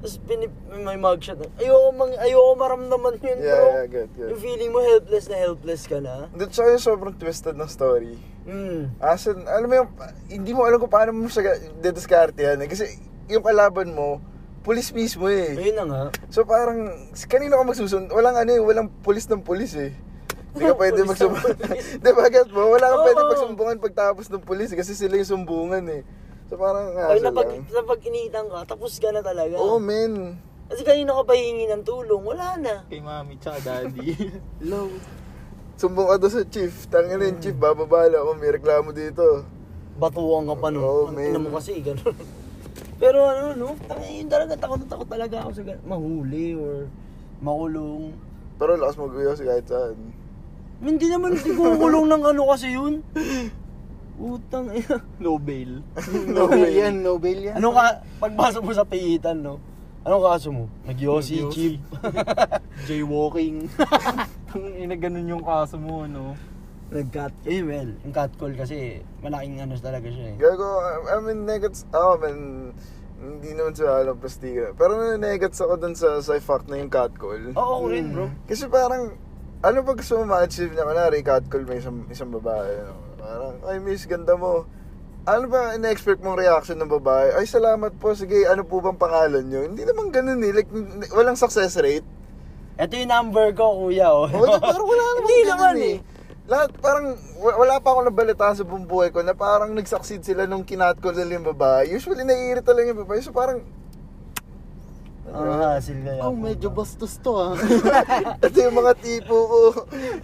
Tapos pinip, may mugshot. Ayoko, mang, ayoko maramdaman yun, Yeah, bro. yeah, good, good. Yung feeling mo helpless na helpless ka na. Doon sa yung sobrang twisted ng story. Hmm. As in, alam mo yung, hindi mo alam kung paano mo siya didiskarte yan eh. Kasi yung kalaban mo, pulis mismo eh. Ayun na nga. So parang, kanino ka magsusun? Walang ano eh, walang pulis ng pulis eh. Hindi ka pwede magsumbungan. Di ba, get mo? Wala kang Oo. pwede magsumbungan pagtapos ng pulis eh, kasi sila yung sumbungan eh. So parang, Pag hassle napag, lang. napag ka, tapos ka na talaga. Oo, men. Kasi kanina ka pa hihingi ng tulong, wala na. Kay mami tsaka daddy. Hello. Sumbong ka doon sa chief. Tangin na yung chief, bababala ako, may reklamo dito. Batuan ka pa no. Oo, Ang man. ina mo kasi, ganun. Pero ano, no? Tangin, talaga, takot na takot talaga ako sa gan- mahuli or makulong. Pero lakas mag-uyos kahit saan. Hindi naman, hindi ko kulong ng ano kasi yun. Utang, ina. No bail. No bail. yan, no bail yan. Ano ka, pagbasa mo sa piitan, no? Anong kaso mo? Nag-yossi, Nag-yossi. chip. Jaywalking. Ina ganun yung kaso mo, no? Nag-cat, eh well, yung cat call kasi, malaking ano talaga siya eh. Gago, I mean, negats, ako man, hindi naman sa alam plastiga. Pero negats ako dun sa, sa fact na yung catcall. Oo, ako rin bro. Kasi parang, ano ba gusto mo ma-achieve niya? Kunwari, catcall may isang, isang babae. no? Parang, ay miss, ganda mo. Ano ba in-expect mong reaction ng babae? Ay, salamat po. Sige, ano po bang pangalan nyo? Hindi naman ganun eh. Like, walang success rate. Ito yung number ko, kuya, oh. Oo, parang wala naman Hindi ganun naman eh. Lahat, parang, wa- wala pa akong nabalitaan sa buong buhay ko na parang nag-succeed sila nung kinat-call nila yung babae. Usually, naiirita lang yung babae. So, parang, Ang hassle kaya. Oh, medyo bastos to ah. ito yung mga tipo ko.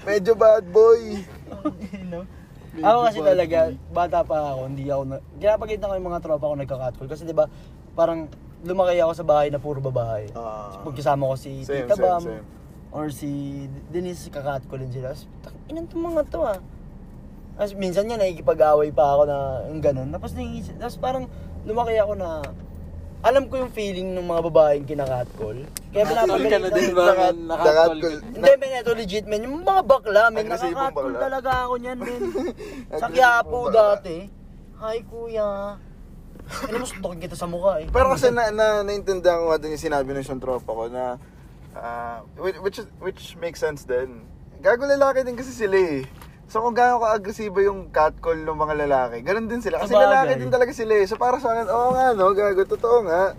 Medyo bad boy. Ako kasi talaga, bata pa ako, hindi ako na... Ginapagita ko yung mga tropa ko nagka-catcall. Kasi di ba parang lumaki ako sa bahay na puro babae. Ah. Pagkasama ko si Same, Tita same, Bam, same. or si Denise, kakatcallin sila. Tapos, "Tak- Inan tong mga to ah. Tapos minsan nga nakikipag-away pa ako na yung ganun. Tapos, naiisip, tapos parang lumaki ako na alam ko yung feeling ng mga babaeng kinakatcall. Kaya Nakatol ka na din ba? Nakat-? Nakatol ka hindi, men, ito legit, men. Yung mga bakla, men, bakla. talaga ako niyan, men. Sa Agresibong Quiapo bakla. dati. Hi, kuya. Ano mo, suntokin kita sa mukha, eh. Pero kasi na, na naintindihan ko nga din yung sinabi ng isang tropa ko na ah, which, which which makes sense din. Gago lalaki din kasi sila eh. So kung gaano ka-agresibo yung catcall ng mga lalaki, ganun din sila. Kasi Sabagay. lalaki din talaga sila eh. So para sa akin, oo nga no, gago, totoo nga.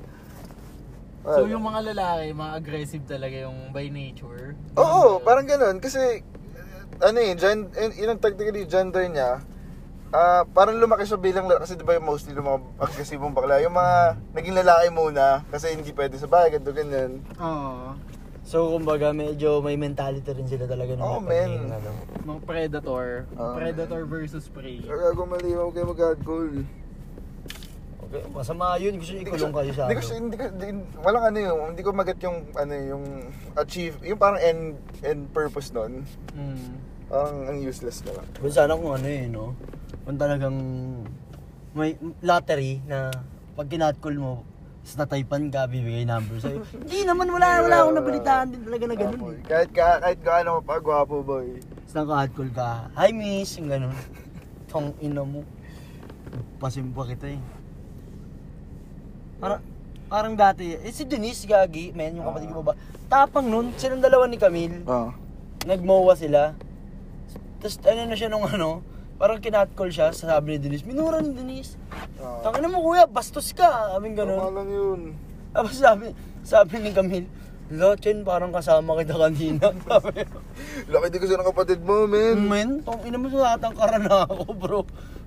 So Wala. yung mga lalaki, mga aggressive talaga yung by nature. Oo, parang ganun. Kasi, ano eh, gen, eh, yun ang technically gender niya, ah parang lumaki siya bilang lalaki. Kasi di ba yung mostly yung mga agresibong bakla, yung mga naging lalaki muna, kasi hindi pwede sa bahay, ganito, ganyan. Oo. So, kumbaga, medyo may mentality rin sila talaga ng napagiging, men. ano. Mga predator. Ah. predator versus prey. Kaya gago mali, huwag kayo mag-hardcore. Okay, masama yun. Gusto nyo ikulong kayo sa Hindi ko, ano. hindi ko, hindi- walang ano yung, hindi ko magat yung, ano yung achieve, yung parang end, end purpose nun. Mm. Parang ang useless na lang. Kung sana kung ano eh, no? Kung talagang may lottery na pag kinatcall mo, is nataypan ka, bibigay number sa'yo. Hindi naman, wala, wala akong nabalitaan din talaga na ganun Boy. eh. Kahit, ka, kahit gaano pa gwapo boy. Tapos naka-call ka, hi miss, yung ganun. Tong ina mo. Pasimpa kita eh. Parang, parang dati, eh si Denise Gagi, men, yung kapatid ko ba, tapang nun, silang dalawa ni Camille, Oo. nagmowa sila. Tapos ano na siya nung ano, parang kinatcall siya, sabi ni Denise, minura ni Denise. Oh. Tangina mo kuya, bastos ka, aming Tama ganun. lang yun. Tapos sabi, sabi ni Camille, Lochen, parang kasama kita kanina. Sabi Laki din kasi ng kapatid mo, men. Men, tong ina mo sa tangkaran na ako, bro.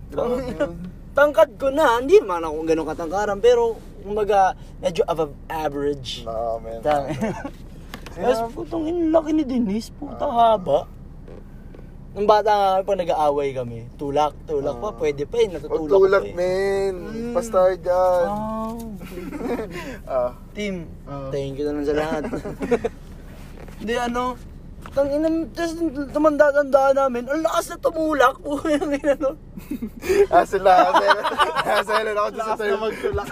Grabe yun. Tangkad ko na, hindi naman ako ganun katangkaran, pero kumbaga, medyo above average. Nah, men. Tang. Tapos putong ina, laki ni Denise, puta haba. Nung bata nga kami, pag nag-aaway kami, tulak, tulak pa, pwede pa eh, Huwag natutulak tulak, pa eh. men. Mm. Pas tayo dyan. Oh, Ah. team, Oo. thank you naman sa lahat. Hindi ano, tang ina, tapos tumanda-tanda namin, ang lakas na tumulak po yung ina no. Hassle na, hassle. Hassle ako dun sa Lakas na magtulak.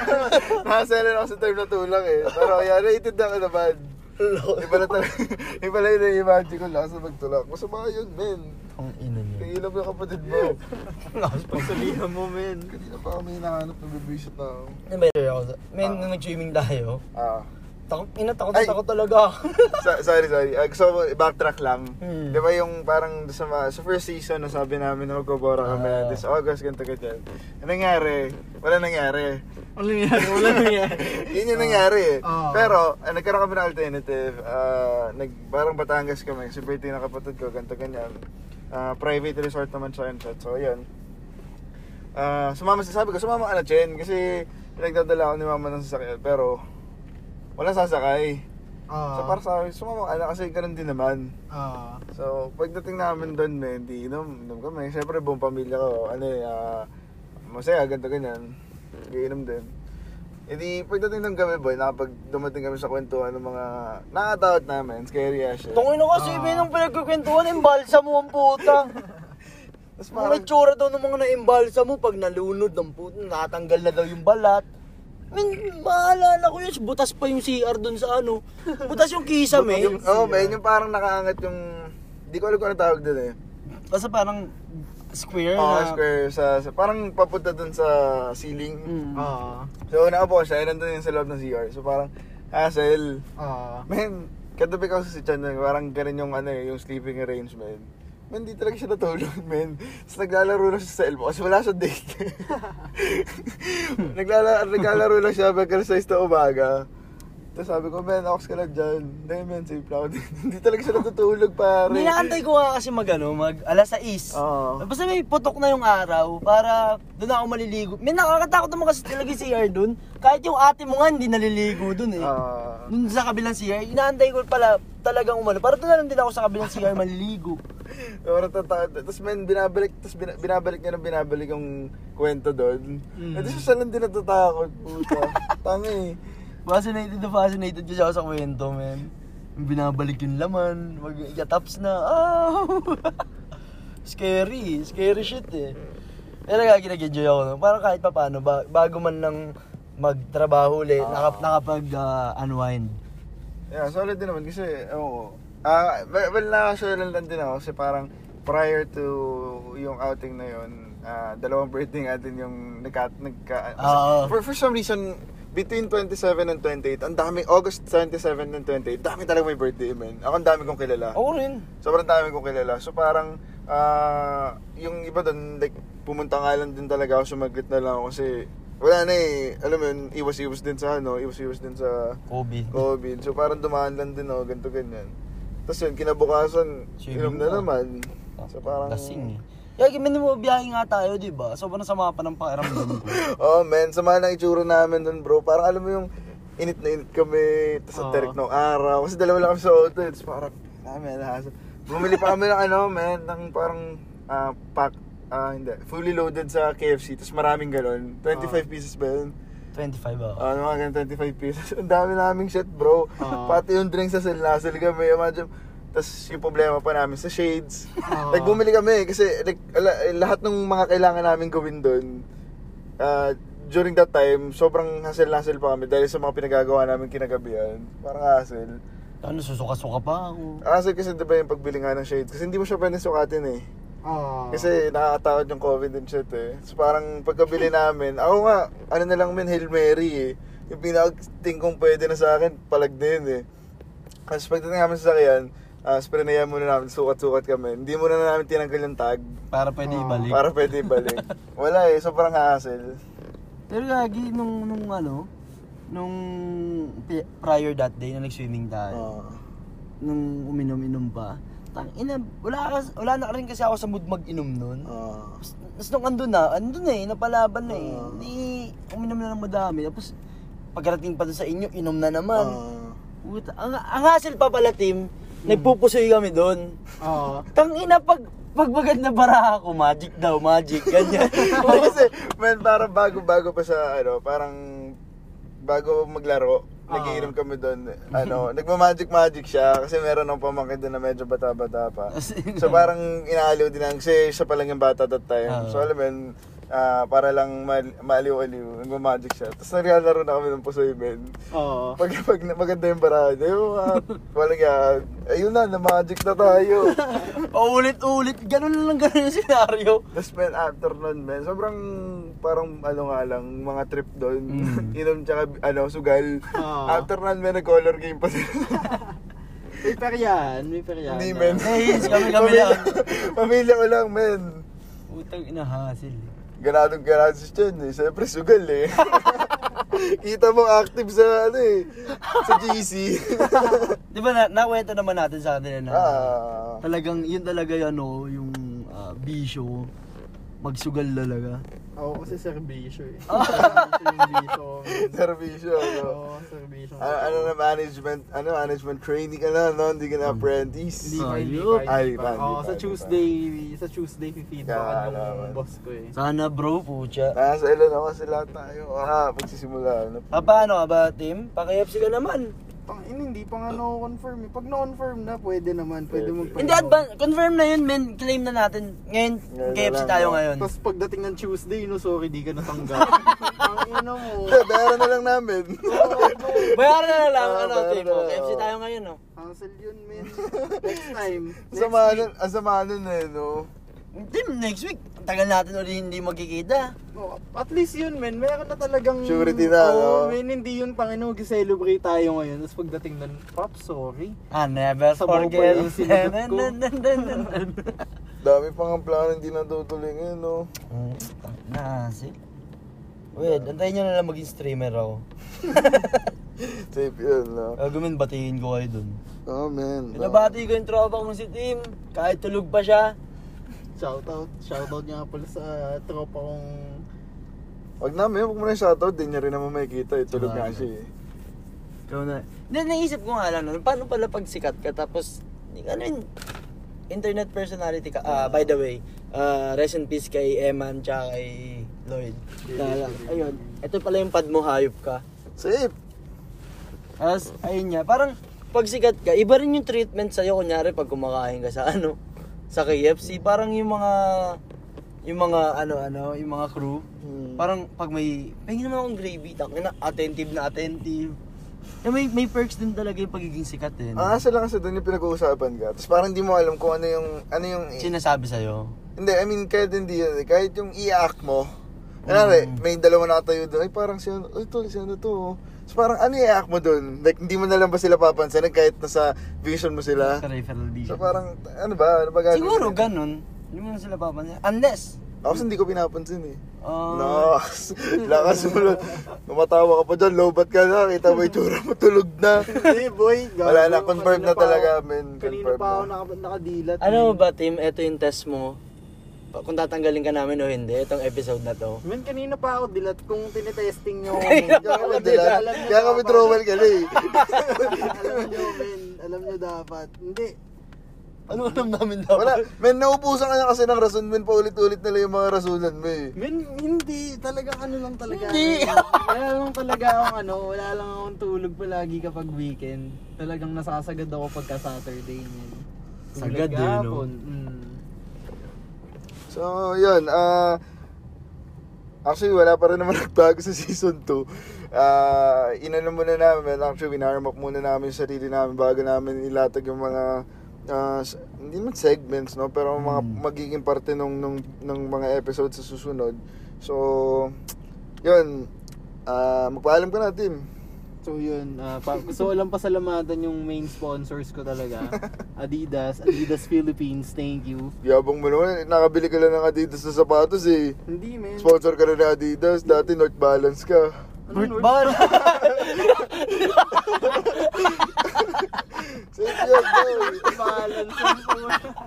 Hassle ako sa term na tulak eh. Pero yan, rated na ka naman. Iba na talaga. Iba na yun na-imagine ko lakas na magtulak. Masama yun, men. Ang ina niyo. Kailan yung kapatid mo. Lakas pa Pagsabihan mo, men. Kanina pa kami hinahanap na bibisit na ako. May ako. May nung nag-swimming tayo, Ah. Takot, ina, takot Ay. na takot talaga. Sorry, sorry. Uh, gusto ko backtrack lang. Hmm. Di ba yung parang sa, sa first season na sabi namin na magbobora kami Ah. this August, ganito ganyan. Ang nangyari, wala nangyari. Wala nangyari, wala nangyari. Yun yung nangyari eh. Ah. Pero, ah, nagkaroon kami ng alternative. Ah, nag, parang Batangas kami. Si Bertie na kapatid ko, ganito ganyan. Ah, private resort naman siya and shit. So, yun. Ah, sumama sa sabi ko, sumama ka na, Chen. Kasi, pinagdadala ako ni mama ng sasakyan. Pero, wala sasakay. Ah. So, para sa akin, sumama ka na kasi ganun din naman. Ah. So, pagdating namin doon, eh, di inom, inom kami. Siyempre, buong pamilya ko, ano eh, ah, masaya, ganito ganyan. Iinom din. E di, pagdating ng gabi, boy, nakapag dumating kami sa kwentuhan ng mga nakatawat namin, scary as shit. Tungin na kasi, uh, nung pinagkukwentuhan, imbalsa mo ang puta. Tapos Ang parang, may tsura daw ng mga na-imbalsa mo pag nalunod ng puta, natanggal na daw yung balat. Min, maalala ko yun, butas pa yung CR dun sa ano. Butas yung kisame. yung, oh, man, yung parang nakaangat yung, di ko alam kung ano tawag doon eh. Basta parang square Oh, na... square, sa, sa, parang papunta doon sa ceiling. Mm. Ah. So, nakaupo siya, nandun yun sa loob ng CR. So, parang, hassle. Ah. Man, katabi ko sa si Chan, parang ganun yung ano eh, yung sleeping arrangement. Man, di talaga siya natulog, man. Tapos naglalaro lang siya sa elbow kasi wala siya date. naglalaro, naglalaro lang siya hanggang alas 6 na umaga. Tapos sabi ko, man, ako ka lang dyan. Hindi, man, safe lang ako. Hindi talaga siya natutulog, pare. Ninaantay ko nga kasi mag ano, mag alas 6. Oo. Basta may putok na yung araw para doon ako maliligo. May nakakatakot naman kasi talaga yung CR doon. Kahit yung ate mo nga hindi naliligo doon eh. Ah. Doon sa kabilang CR, inaantay ko pala talagang umano. Para doon na lang din ako sa kabilang CR maliligo. Parang tatakot. Tapos man, binabalik, tapos bin- binabalik niya na binabalik yung kwento doon. Mm. Ito siya lang din natatakot, puta. Tanga eh. Fascinated na fascinated kasi ako sa kwento, man. Binabalik yung laman, mag yataps na. Ah! scary, scary shit eh. Pero kaya nag-enjoy ako. No? Parang kahit pa paano, ba- bago man lang magtrabaho ulit, Ah. nakap nakapag ah, unwind. Yeah, solid din naman kasi, oo. Ah, well, well nakasure lang din ako kasi parang prior to yung outing na yun, ah, dalawang birthday natin yung nagka, nagka Oo. for, for some reason, between 27 and 28, ang dami, August 27 and 28, dami talaga may birthday, man. Ako ang dami kong kilala. Ako rin. Sobrang dami kong kilala. So parang, ah, yung iba doon, like, pumunta nga lang din talaga ako, sumaglit na lang ako kasi, wala na eh, alam mo yun, iwas-iwas din sa ano, iwas-iwas din sa COVID. COVID. So parang dumaan lang din ako, ganito ganyan. Tapos yun, kinabukasan, Swimming inom na na. naman. So parang... Lasing eh. Kaya gimin mo biyahe nga tayo, di ba? Sobrang sama pa ng pakiramdam ko. Oh man, sama ng itsura namin dun bro. Parang alam mo yung init na init kami, tapos ang Oo. terik ng araw. Kasi dalawa lang kami sa auto. Tapos parang, namin, nahasa. Bumili pa kami ng ano, man, ng parang ah, pack, ah, hindi, fully loaded sa KFC. Tapos maraming galon. 25 Oo. pieces ba yun? 25 ako. Ah, mga ganun, 25 pesos. Ang dami naming shit, bro. Oo. Pati yung drinks sa Silnasel kami. Imagine, tapos yung problema pa namin sa shades. Oo. like, bumili kami kasi like, eh, lahat ng mga kailangan namin gawin doon, ah, during that time, sobrang hassle-hassle pa kami dahil sa mga pinagagawa namin kinagabihan. Parang hassle. Ano, susuka-suka pa ako. Hassle kasi diba yung pagbili nga ng shades? Kasi hindi mo siya pwede sukatin eh. Ah. Kasi nakakatakot yung COVID and shit eh. So parang pagkabili namin, ako nga, ano na lang min, Hail Mary eh. Yung pinaka-ting kong pwede na sa akin, palag din eh. Tapos pagdating namin sa sakyan, uh, sprinayan muna namin, sukat-sukat kami. Hindi muna na namin tinanggal yung tag Para pwede Oo. ibalik. para pwede ibalik. Wala eh, sobrang hassle. Pero gagi, nung, nung ano, nung prior that day na nag-swimming tayo, Oo. nung uminom-inom pa, tang ina, wala, kas- wala na rin kasi ako sa mood mag-inom nun. Oo. Tapos nung andun na, andun na eh, napalaban na eh. Oo. Di, uminom na ng madami. Tapos, pagkarating pa sa inyo, inom na naman. Oo. Puta, ang, ang hassle pa pala, Tim, nagpupusoy kami doon. Oo. Tang ina, pag, pag bagad na bara ako, magic daw, magic, ganyan. Hindi kasi, man, parang bago-bago pa sa, ano, parang bago maglaro, Ah. Nagiinom kami doon. Ano, nagma-magic-magic siya kasi meron ng pamangkin doon na medyo bata-bata pa. So parang inaaliw din lang kasi siya pa lang yung bata that time. Ah. So alam mo yun, ah, para lang mal- maaliw-aliw, nagma-magic siya. Tapos naglalaro na kami ng pusoy, men. Oo. Pag, pag maganda yung barada, yung mga, walang yan. Ayun na, na-magic na tayo. Paulit-ulit, ganun lang ganun yung senaryo. Tapos men, after nun, men, sobrang parang ano nga lang, mga trip doon. Mm. Inom tsaka ano, sugal. Oo. After nun, men, nag-color game pa sila. May peryahan, may peryahan. Hindi, men. Eh, kami-kami Pamilya- lang. Pamilya ko lang, men. Utang inahasil. eh. Ganadong ganado si Chen eh. Siyempre, sugal eh. Kita mo active sa ano eh. Sa GC. Di ba, na, nakwento naman natin sa kanila na ah. talagang yun talaga yung ano, yung ah, bisyo. Magsugal talaga. Oo, kasi serbisyo eh. Ah. Serbisyo yung bisyo. Servisyo. No? Oo, serbisyo. Ano, ano na management, ano management training ka na, no? Hindi ka na apprentice. Hindi pa, hindi pa, Ay, hindi pa, Oo, sa Tuesday, sa Tuesday, feedbackan Kaya, yung boss ko eh. Sana bro, pucha. Nasa ilan ako sila tayo. Ah, magsisimula. Ano? Ah, paano ka ba, Tim? Paki-FC ka naman. Pang, in, hindi pa nga no-confirm eh. Pag no-confirm na, pwede naman. Pwede Pwede. magpa- Hindi, advan- confirm na yun, men. Claim na natin. Ngayon, Ngayon na KFC lang, tayo no? ngayon. Tapos pagdating ng Tuesday, no, sorry, di ka natanggap. Ang ina mo. Bayaran na lang namin. Bayaran na lang, Ah, ano, bayaran na, oh, KFC oo. tayo ngayon, no? Cancel yun, men. Next time. Next Sama week. nun, ang sama nun eh, no? Tim, next week, ang tagal natin ulit hindi magkikita. Oh, at least yun, men. Meron na talagang... Surety na, Oo, no? men. Hindi yun pang ano, celebrate tayo ngayon. Tapos pagdating nun, Pop, sorry. Ah, never pa forget. yung sinagot ko. Dami pang ang plano hindi natutuloy ngayon, no? Hmm, na, si. Wait, antayin nyo na lang maging streamer ako. Safe yun, no? Gagawin, batiin ko kayo dun. Oh, man. Pinabati ko yung tropa kong si Tim. Kahit tulog pa siya. Shoutout. Shoutout nga pala sa tropa kong... Wag namin, wag mo na yung shoutout, di niya rin naman makikita eh. Tulog nga siya eh. Ikaw na. Hindi, naisip ko nga lang nun, paano pala pag sikat ka tapos, ano yun, internet personality ka. Ah, by the way, ah, rest in peace kay Eman tsaka kay Lloyd. Na, ayun, ito pala yung pad mo, hayop ka. Safe! Tapos, ayun nga, parang pag sikat ka, iba rin yung treatment sa'yo, kunyari pag kumakain ka sa ano, sa KFC, parang yung mga, yung mga ano-ano, yung mga crew, Hmm. parang pag may, pahingin naman akong gravy, tangina, attentive na attentive. Eh, may, may perks din talaga yung pagiging sikat eh. no? Ang asa lang kasi doon yung pinag-uusapan ka. Tapos parang hindi mo alam kung ano yung, ano yung, Sinasabi sa'yo. hindi, I mean, kahit hindi yun, eh. kahit yung i-act mo, Kunwari, Mm. may dalawa nakatayo doon, ay parang si ano, ay tol, si ano to. Oh." So parang ano i-act mo doon? Like, hindi mo na lang ba sila papansin kahit nasa vision mo sila? Sa referral So parang, ano ba? Ano ba gagawin? Siguro ganun. Hindi mo na sila papansin. Unless, Ako kasi hindi ko pinapansin eh. uh, Lakas. Lakas mo. Tumatawa ka pa dyan, lobat ka na, kita mo itsura mo, tulog na. Hindi, boy. gago. Wala na, Kanina na talaga, men. Kanina pa ako na. naka, nakadilat. ano eh. ba, Tim? Ito yung test mo. Pa- Kung tatanggalin ka namin o hindi, itong episode na to. Men, kanina pa ako dilat kung tinetesting nyo. Kanina Kaya pa kami ako dilat. Kaya kami dapat. trowel ka na eh. alam nyo, men. Alam nyo dapat. Hindi. Ano alam namin dapat? Wala. Men, naubusan ka na kasi ng rason, men. Paulit-ulit nila yung mga rasunan mo eh. Men, hindi. Talagang ano lang talaga. Hindi. wala lang talaga akong ano. Wala lang akong tulog palagi kapag weekend. Talagang nasasagad ako pagka Saturday, men. Sagad eh, no? Mm. So, yun. ah actually, wala pa rin naman nagbago sa season 2. Ah, inano muna namin, actually, winarm up muna namin yung sarili namin bago namin ilatag yung mga s- hindi man segments, no? Pero mga Hmm. magiging parte nung, nung, ng mga episodes sa susunod. So, yun. Ah, magpaalam ka na, Tim. So yun, ah, pa- gusto ko lang pasalamatan yung main sponsors ko talaga. Adidas, Adidas Philippines, thank you. Yabang mo naman, nakabili ka lang ng Adidas na sapatos eh. Hindi, men. Sponsor ka na ng Adidas, dati North Balance ka. Ano, North? Bar! Safe yun, boy. Balance yung po.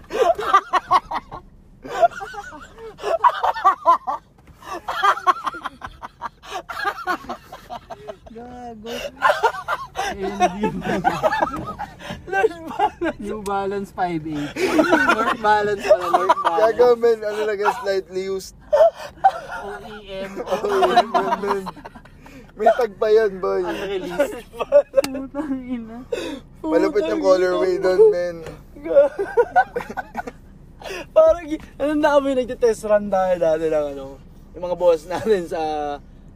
Gago. Hindi. New Balance 5.8. North Balance pala, North Balance. Gaga, men, ano lang slightly used. OEM. Yun, men. May tag pa yan, boy. Unreleased. Putang ina. Malapit yung colorway doon, men. Parang, ano na kami nagtitest run dahil dati lang ano. yung mga boss natin sa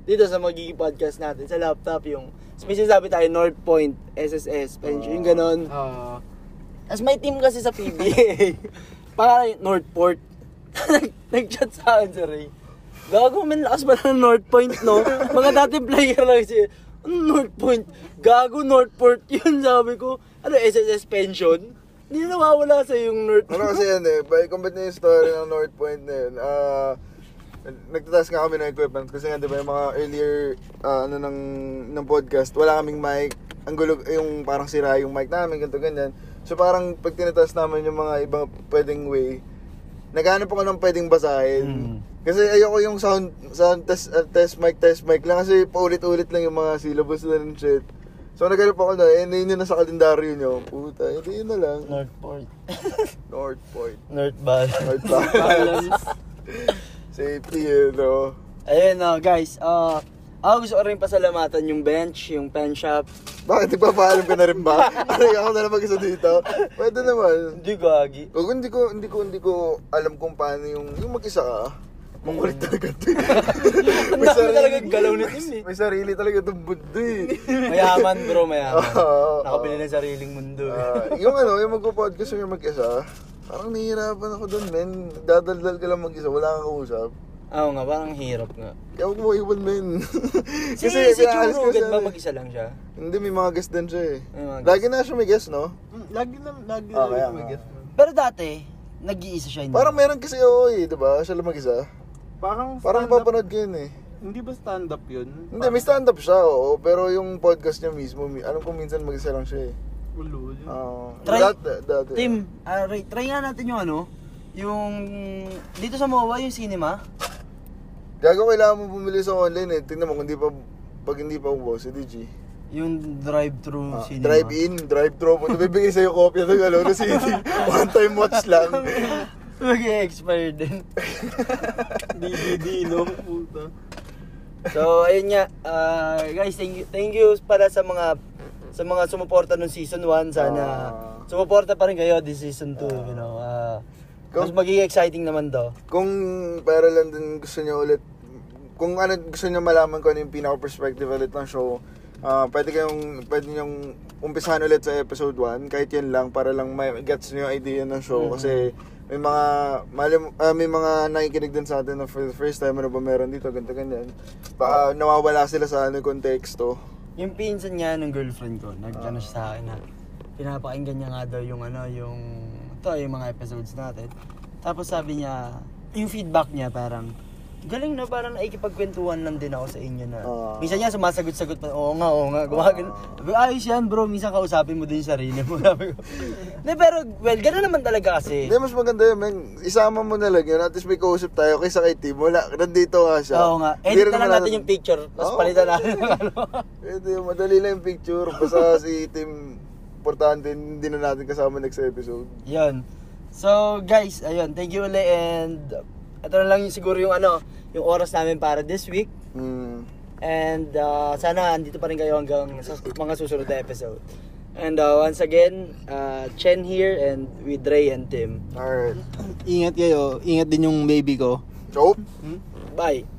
dito sa magiging podcast natin sa laptop yung may sinasabi tayo North Point, SSS, pension, yung ganon. Ah, As may team kasi sa PBA, para Northport. Nag-chat sa akin si Ray. Gago, man, lakas ba ng North Point, no? Mga dati player lang siya. North Point? Gago, Northport yun, sabi ko. Ano, SSS pension? Hindi na nawawala sa yung North Ano kasi yan eh, by complete na yung story ng North Point na yun, ah, nagtatas nga kami ng equipment kasi nga 'di ba yung mga earlier ah, ano ng ng podcast wala kaming mic. Ang gulo yung parang sira yung mic namin ganito ganyan. So parang pag tinatest namin yung mga ibang pwedeng way naghanap ako ng pwedeng basahin. Mm. kasi ayoko yung sound sound test ah, test mic test mic lang. Kasi paulit-ulit lang yung mga syllables na ng shit. So naghanap ako na eh yun na sa kalendaryo nyo puta hindi yun na lang. Northport. North Point. North Bal. North Balance Safety yun, no? Ayun na, guys. ah ako gusto ko rin pasalamatan yung bench, yung pen shop. Bakit di pa paalam ka na rin ba? Ano ako na lang mag-isa dito? Pwede naman. Hindi gagi. Kung hindi ko, hindi ko, hindi ko alam kung paano yung, yung mag-isa ka. Makulit talaga ito. Ang dami talaga galaw ni Tim eh. May sarili talaga itong bundo eh. Mayaman bro, mayaman. Oo, Nakabili ng sariling mundo. eh. Ah, yung ano, yung magpo-podcast yung mag-isa, parang nahihirapan ako doon, men. Dadaldal ka lang mag-isa, wala kang kausap. Oo nga, parang hirap nga. Kaya huwag mo iwan, men. Si, si pinaalis ko Churugan siya ba eh. mag-isa lang siya? Hindi, may mga guest din siya eh. May mga. Lagi na siya may guest, no? mm, lagi na, lagi Ah, na kaya may nga. guest. Pero dati, nag-iisa siya. hindi? Parang meron kasi oo eh, di ba? Siya lang mag-isa. Parang Parang stand-up- papanood ko yun eh. Hindi ba stand-up yun? Hindi, may stand-up siya, oo. Pero yung podcast niya mismo, mi- alam ko minsan mag-isa lang siya eh. Ulo. Oo. Try- dati, dati. Tim, ah, Ray, try nga natin yung ano, yung dito sa MOA, yung cinema. Gago, kailangan mo bumili sa online eh. Tingnan mo, kung di pa, pag hindi pa ubos, si DG. Yung drive-thru Ah, cinema. drive-in, drive-thru. Kung nabibigay sa'yo kopya ng ano, na CD. One time watch lang. Mag-expire din. DVD, no? Puta. So, ayun nga. ah, guys, thank you, thank you para sa mga sa mga sumuporta nung season 1. Sana Ah. sumuporta pa rin kayo this season 2, you know. mas Kung- magiging exciting naman to. Kung para lang din gusto niyo ulit, kung ano gusto niyo malaman ko ano yung pinaka-perspective ulit ng show, ah pwede kayong, pwede niyong umpisahan ulit sa episode 1, kahit yan lang, para lang may gets niyo yung idea ng show. Mhm. Kasi may mga, malim, ah, may mga nakikinig din sa atin na for the first time, ano ba meron dito, ganito, ganyan. Baka nawawala sila sa ano, konteksto. Yung pinsan niya ng girlfriend ko, nag-ano siya sa akin na pinapakinggan niya nga daw yung ano, yung to, yung mga episodes natin. Tapos sabi niya, yung feedback niya parang, galing na parang nakikipagkwentuhan lang din ako sa inyo na. Ah. minsan niya sumasagot-sagot pa, oo nga, oo nga, gumagano. Sabi ko, ayos yan bro, minsan kausapin mo din yung sarili mo. Sabi ko, pero well, gano'n naman talaga kasi. Hindi, mas maganda yun, men. Isama mo na lang yun. At least may kausap tayo kaysa kay Tim. Wala, nandito nga siya. Oo nga, edit na lang natin yung picture, tapos Oo. palitan natin ng ano. Pwede, madali lang yung picture. Basta si Tim, importante, hindi na natin kasama next episode. Yun. So, guys, ayun, thank you ulit and ito na lang yung, siguro yung ano, yung oras namin para this week. Hmm. And uh, sana andito pa rin kayo hanggang sa mga susunod na episode. And uh, once again, uh, Chen here and with Ray and Tim. Alright. Ingat kayo. Ingat din yung baby ko. So, Bye!